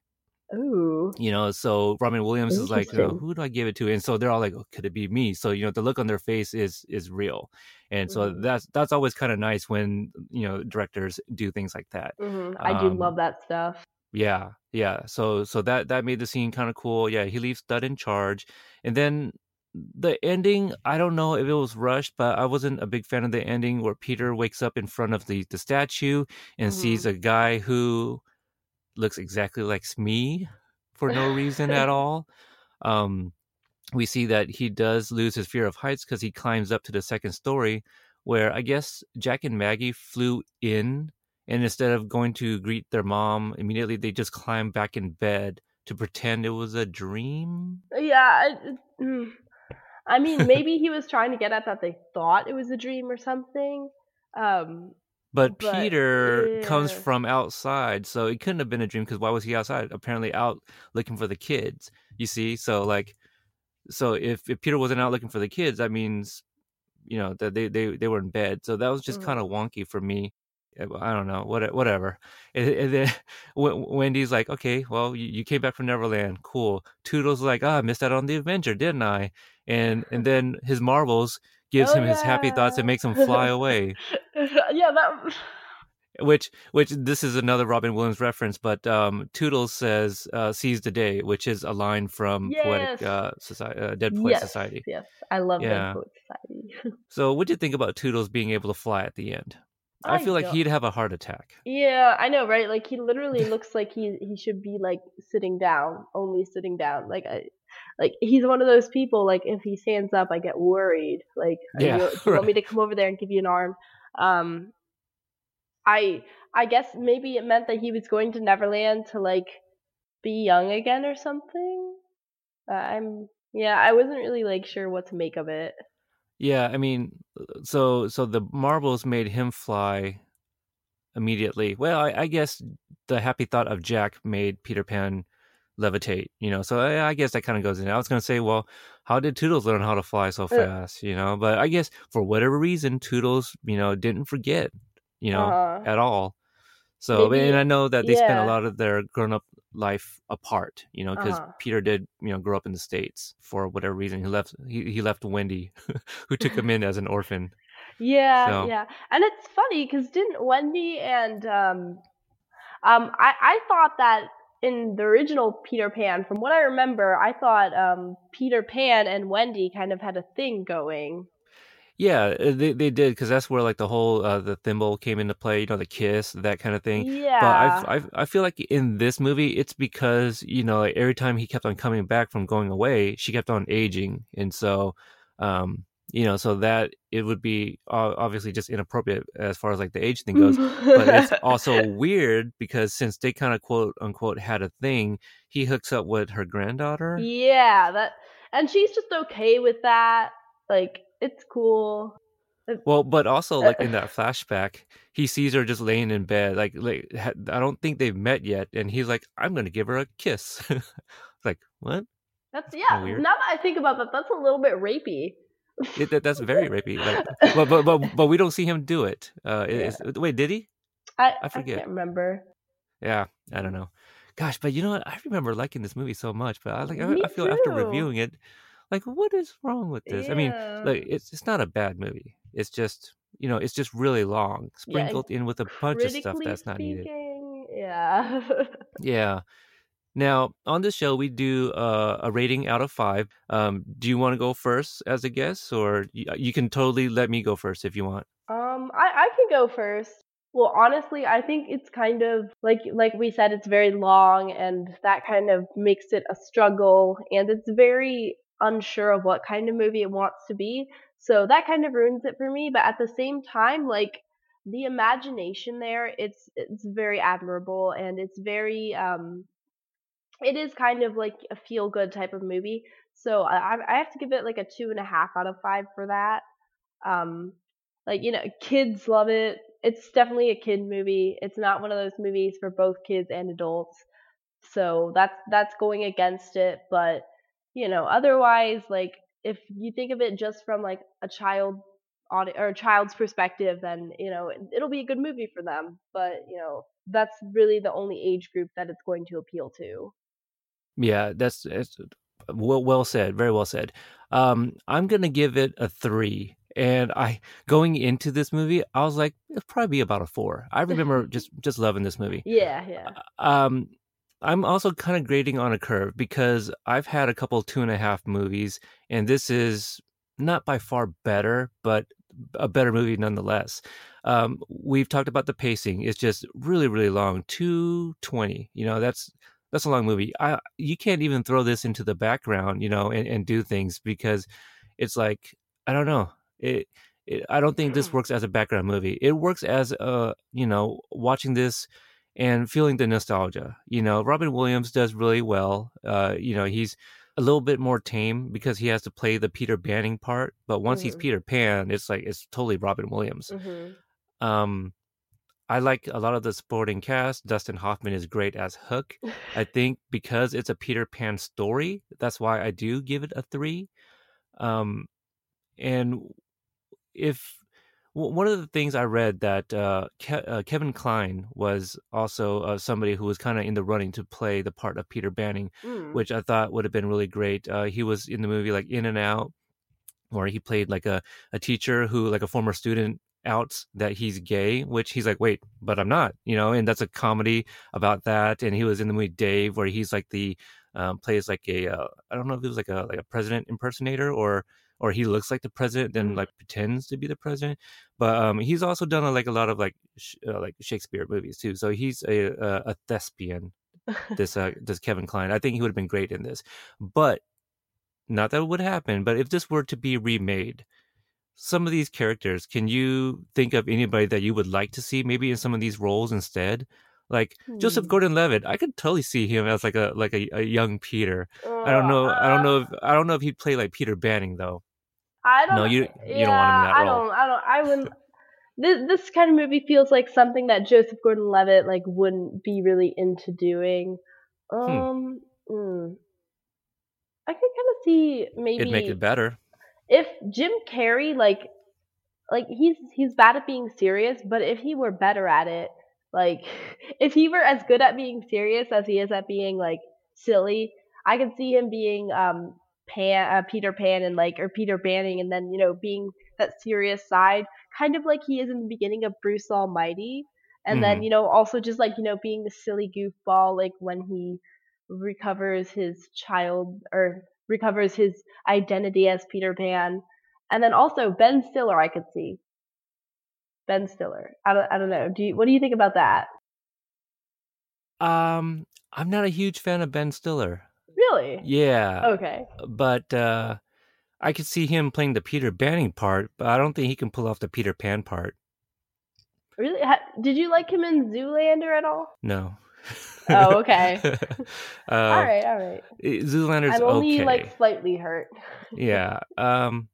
Ooh. you know. So Robin Williams is like, "Who do I give it to?" And so they're all like, oh, "Could it be me?" So you know, the look on their face is is real, and so Mhm. that's that's always kind of nice when you know directors do things like that. hmm I do Um, love that stuff. Yeah, yeah. So so that that made the scene kind of cool. Yeah, he leaves Thud in charge, and then the ending. I don't know if it was rushed, but I wasn't a big fan of the ending where Peter wakes up in front of the the statue and sees a guy who looks exactly like Smee for no reason at all. Um, we see that he does lose his fear of heights because he climbs up to the second story, where I guess Jack and Maggie flew in and instead of going to greet their mom immediately they just climbed back in bed to pretend it was a dream Yeah, I, mm, I mean, maybe he was trying to get at that they thought it was a dream or something. Um, But, But, Peter comes from outside, so it couldn't have been a dream because why was he outside? Apparently out looking for the kids. You see, so like, so if if Peter wasn't out looking for the kids, that means, you know, that they they they were in bed. So that was just Mhm. kind of wonky for me. Uh, I don't know, what whatever. And, and then Wendy's like, okay, well, you, you came back from Neverland, cool. Toodles like, ah, I missed out on the Avenger, didn't I? And and then his marbles gives Oh, him his happy thoughts and makes him fly away. yeah, that. which which this is another Robin Williams reference, but um, Toodles says uh, "seize the day," which is a line from Poetic uh, Society, uh, Dead Poet yes, Society. yes, I love Yeah. Dead Poet Society. So, what did you think about Toodles being able to fly at the end? I, I feel like don't- he'd have a heart attack. Yeah, I know, right? Like he literally looks like he he should be like sitting down, only sitting down. Like I, like he's one of those people. Like if he stands up, I get worried. Like, Yeah, you, do you want me to come over there and give you an arm? Um, I I guess maybe it meant that he was going to Neverland to like be young again or something. Uh, I'm yeah, I wasn't really like sure what to make of it. Yeah, I mean, so so the marbles made him fly immediately. Well, I, I guess the happy thought of Jack made Peter Pan levitate. You know, so I, I guess that kind of goes in. I was going to say, well, how did Toodles learn how to fly so fast? You know, but I guess for whatever reason, Toodles, you know, didn't forget. You know, Uh-huh. at all. So, Maybe- and I know that they spent a lot of their grown up life apart, you know, because Uh-huh. Peter did, you know, grow up in the States for whatever reason. He left, he, he left Wendy, who took him in as an orphan. Yeah, So- yeah, and it's funny because didn't Wendy and um, um, I I thought that in the original Peter Pan, from what I remember, I thought um Peter Pan and Wendy kind of had a thing going. Yeah, uh, they, they did, because that's where like the whole, uh, the thimble came into play, you know, the kiss, that kind of thing. Yeah, But I, I, I feel like in this movie, it's because you know like, every time he kept on coming back from going away, she kept on aging, and so, um, you know, so that it would be obviously just inappropriate as far as like the age thing goes. but it's also weird because since they kind of quote unquote had a thing, he hooks up with her granddaughter. yeah, that, and she's just okay with that. Like it's cool. Well, but also like in that flashback, he sees her just laying in bed. Like, like I don't think they've met yet, and he's like, "I'm gonna give her a kiss." like what? That's yeah. weird. Now that I think about that, that's a little bit rapey. It, that, that's very rapey. Like, but but but but we don't see him do it. Uh, it- it's- wait, did he? I I forget. can't remember. Yeah, I don't know. Gosh, but you know what? I remember liking this movie so much, but I like I, I feel after reviewing it, like what is wrong with this? I mean, like it's it's not a bad movie. It's just you know it's just really long, Yeah, sprinkled in with a bunch of stuff that's not needed. yeah. Yeah. Now on this show we do uh, a rating out of five. Um, do you want to go first as a guest, or you, you can totally let me go first if you want? Um, I, I can go first. Well, honestly, I think it's kind of like like we said, it's very long, and that kind of makes it a struggle, and it's very unsure of what kind of movie it wants to be. So that kind of ruins it for me. But at the same time, like the imagination there, it's it's very admirable, and it's very um, it is kind of like a feel good type of movie. So I I- have to give it like a two and a half out of five for that. Um, like you know kids love it it's definitely a kid movie it's not one of those movies for both kids and adults so that's that's going against it but you know otherwise like if you think of it just from like a child audi- or a child's perspective then you know it, it'll be a good movie for them but you know that's really the only age group that it's going to appeal to Yeah, that's, that's well, well said. Very well said. Um, I'm gonna give it a three. And I going into this movie, I was like, it'll probably be about a four. I remember just just loving this movie. yeah yeah Um, I'm also kind of grading on a curve because I've had a couple two and a half movies, and this is not by far better, but a better movie nonetheless. Um, we've talked about the pacing; it's just really, really long. Two twenty, you know, that's that's a long movie. I you can't even throw this into the background, you know, and, and do things because it's like I don't know. It, it I don't think this works as a background movie. It works as a you know watching this and feeling the nostalgia. You know, Robin Williams does really well. Uh, you know, he's a little bit more tame because he has to play the Peter Banning part. But once he's Mhm. Peter Pan, it's like it's totally Robin Williams. Mhm. Um, I like a lot of the supporting cast. Dustin Hoffman is great as Hook. I think because it's a Peter Pan story, that's why I do give it a three. Um, and if one of the things I read that uh, Ke- uh, Kevin Kline was also uh, somebody who was kind of in the running to play the part of Peter Banning, Mm. which I thought would have been really great. Uh, he was in the movie like In and Out, where he played like a, a teacher who like a former student outs that he's gay, which he's like, wait, but I'm not, you know, and that's a comedy about that. And he was in the movie Dave, where he's like the um, plays like a uh, I don't know if it was like a like a president impersonator or or he looks like the president then Mm. like pretends to be the president. But um, he's also done uh, like a lot of like sh- uh, like Shakespeare movies too. So he's a a, a thespian. this uh this Kevin Kline. I think he would have been great in this. But not that it would happen, but if this were to be remade, some of these characters, can you think of anybody that you would like to see maybe in some of these roles instead? Like Joseph Hmm. Gordon-Levitt, I could totally see him as like a like a, a young Peter. I don't know. I don't Uh, know if I don't know if he'd play like Peter Banning though. I don't. No, you- yeah, you don't want him in that I role. don't. I don't. I wouldn't. This, this kind of movie feels like something that Joseph Gordon-Levitt like wouldn't be really into doing. Um, mm. I could kind of see maybe It'd make it better. if Jim Carrey like like he's he's bad at being serious, but if he were better at it, like if he were as good at being serious as he is at being like silly, I could see him being um Pan uh, Peter Pan and like or Peter Banning and then you know being that serious side, kind of like he is in the beginning of Bruce Almighty. And then Mhm. you know also just like you know being the silly goofball like when he recovers his child or recovers his identity as Peter Pan. And then also Ben Stiller, I could see. Ben Stiller. I don't. I don't know. Do you? What do you think about that? Um, I'm not a huge fan of Ben Stiller. Really? Yeah, Okay. but uh, I could see him playing the Peter Banning part, but I don't think he can pull off the Peter Pan part. Really? Did you like him in Zoolander at all? No. Oh, okay. uh, all right. All right. Zoolander's I'm only okay. like slightly hurt. yeah. Um.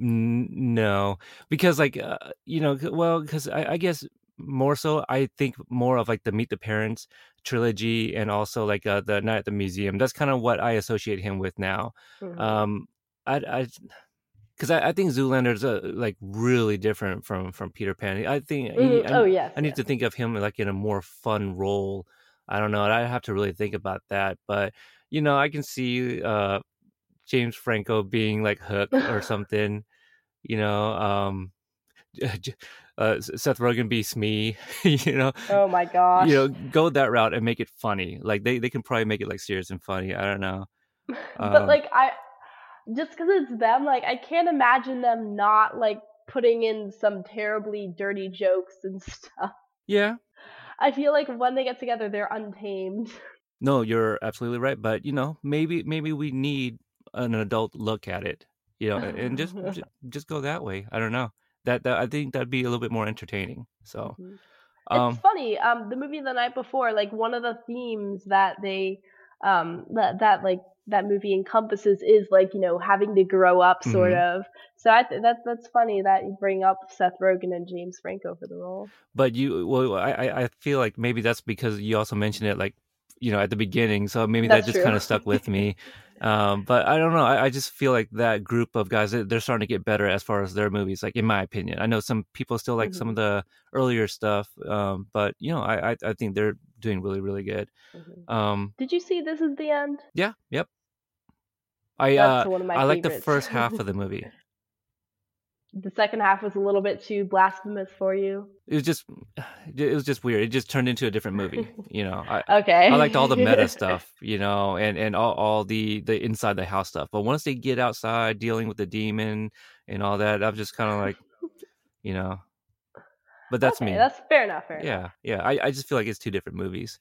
n- no, because like uh, you know, well, because I, I guess more so, I think more of like the Meet the Parents trilogy, and also like uh, the Night at the Museum. That's kind of what I associate him with now. Mhm. Um, I, I, because I, I think Zoolander's uh, like really different from from Peter Pan. I think Mhm. I, oh yes. I need yes. to think of him like in a more fun role. I don't know. I have to really think about that. But you know, I can see uh James Franco being like Hook or something. You know, um, uh, Seth Rogen beats me, you know, Oh my gosh. you know, go that route and make it funny. Like they they can probably make it like serious and funny. I don't know. but um, like I, just because it's them, like I can't imagine them not like putting in some terribly dirty jokes and stuff. Yeah. I feel like when they get together, they're untamed. No, you're absolutely right. But you know, maybe maybe we need an adult look at it. You know, and just just go that way. I don't know. That that I think that'd be a little bit more entertaining. So, Mhm. um, it's funny. Um, the movie the night before, like one of the themes that they, um, that that like that movie encompasses is like you know having to grow up, sort Mhm. of. So I th- that's that's funny that you bring up Seth Rogen and James Franco for the role. but you, well, I I I feel like maybe that's because you also mentioned it like you know at the beginning, so maybe That's that just kind of stuck with me. um, but I don't know. I, I just feel like that group of guys they- they're starting to get better as far as their movies. Like in my opinion, I know some people still like some of Mm-hmm. the earlier stuff. Um, but you know, I I, I think they're doing really really good. Mhm. Um, Did you see This Is the End? Yeah, yep. I uh one of my I like the first half of the movie. The second half was a little bit too blasphemous for you. It was just it was just weird. It just turned into a different movie, you know. I Okay. I liked all the meta stuff, you know, and and all, all the the inside the house stuff. But once they get outside dealing with the demon and all that, I'm just kind of like, you know. But that's okay, me. That's fair enough. Fair enough. yeah yeah I, I just feel like it's two different movies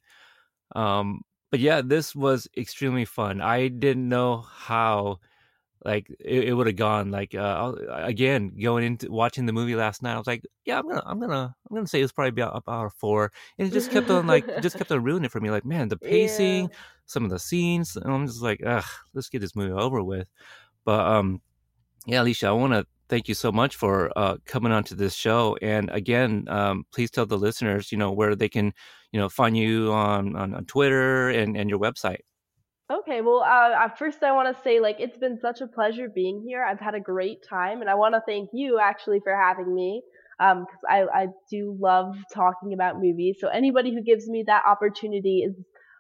um but yeah this was extremely fun i didn't know how like it, it would have gone like uh again going into watching the movie last night i was like yeah i'm gonna i'm gonna i'm gonna say it's probably about about a four and it just kept on like just kept on ruining it for me like man the pacing Yeah. some of the scenes and i'm just like ugh let's get this movie over with but um yeah alicia i want to thank you so much for uh coming onto this show and again um please tell the listeners you know where they can you know find you on on, on twitter and and your website Okay, well, uh, first I want to say like it's been such a pleasure being here. I've had a great time, and I want to thank you actually for having me because I I do love talking about movies. So anybody who gives me that opportunity is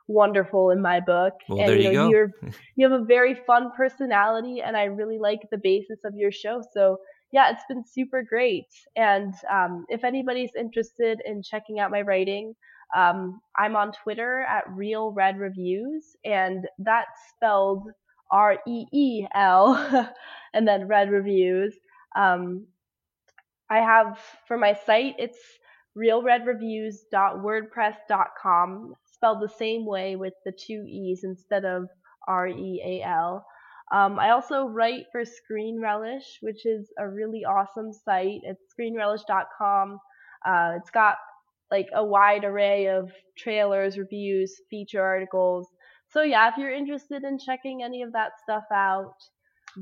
wonderful in my book. Well, and there you you know go. you're you have a very fun personality, and I really like the basis of your show. So yeah, it's been super great. And um, if anybody's interested in checking out my writing. Um, I'm on Twitter at Reel Red Reviews, and that's spelled R E E L, and then Red Reviews. Um, I have for my site, it's reelredreviews.wordpress.com, spelled the same way with the two E's instead of R E A L. Um, I also write for Screen Relish, which is a really awesome site. It's screenrelish.com. Uh, it's got like a wide array of trailers, reviews, feature articles. So yeah, if you're interested in checking any of that stuff out,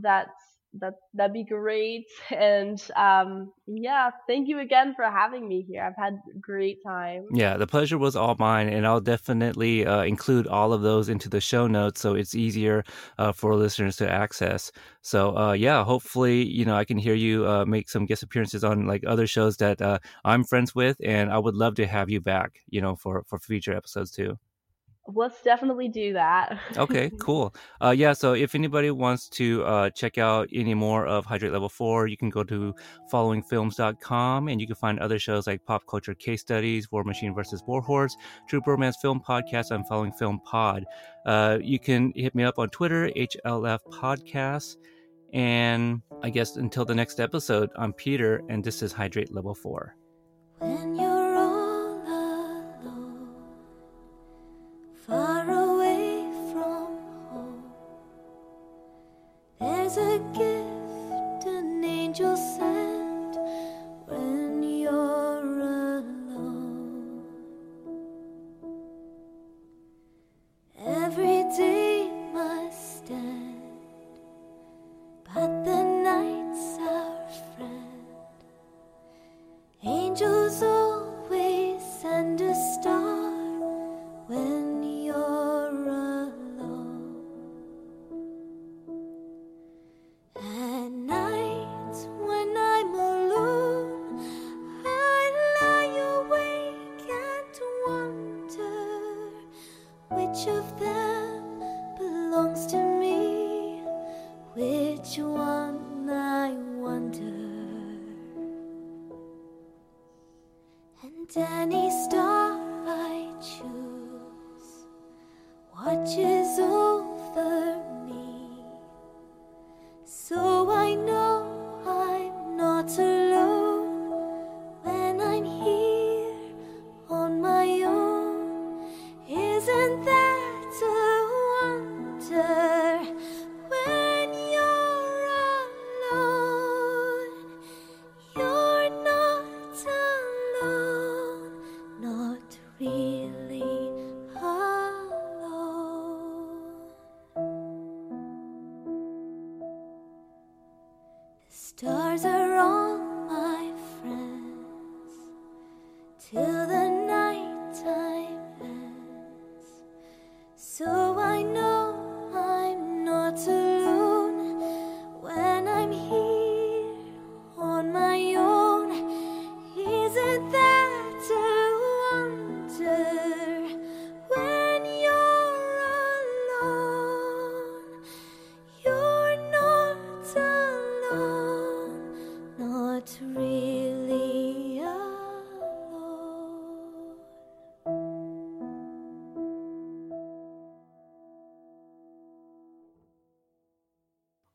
that's that that'd be great. And um, yeah, thank you again for having me here. I've had great time. Yeah, the pleasure was all mine, and I'll definitely uh, include all of those into the show notes so it's easier uh, for listeners to access. So, uh, yeah, hopefully, you know, I can hear you uh, make some guest appearances on like other shows that uh, I'm friends with, and I would love to have you back, you know, for for future episodes too. Let's definitely do that. Okay, cool. Uh, yeah, so if anybody wants to uh, check out any more of Hydrate Level 4, you can go to followingfilms.com and you can find other shows like Pop Culture Case Studies, War Machine versus Warhorse, True Romance Film Podcast, and Following Film Pod. Uh, you can hit me up on Twitter, HLF Podcasts. And I guess until the next episode, I'm Peter, and this is Hydrate Level 4.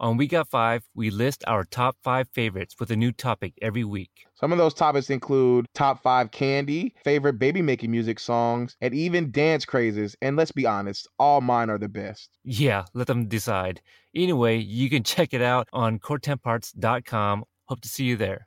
On We Got Five, we list our top five favorites with a new topic every week. Some of those topics include top five candy, favorite baby making music songs, and even dance crazes. And let's be honest, all mine are the best. Yeah, let them decide. Anyway, you can check it out on core10parts.com. Hope to see you there.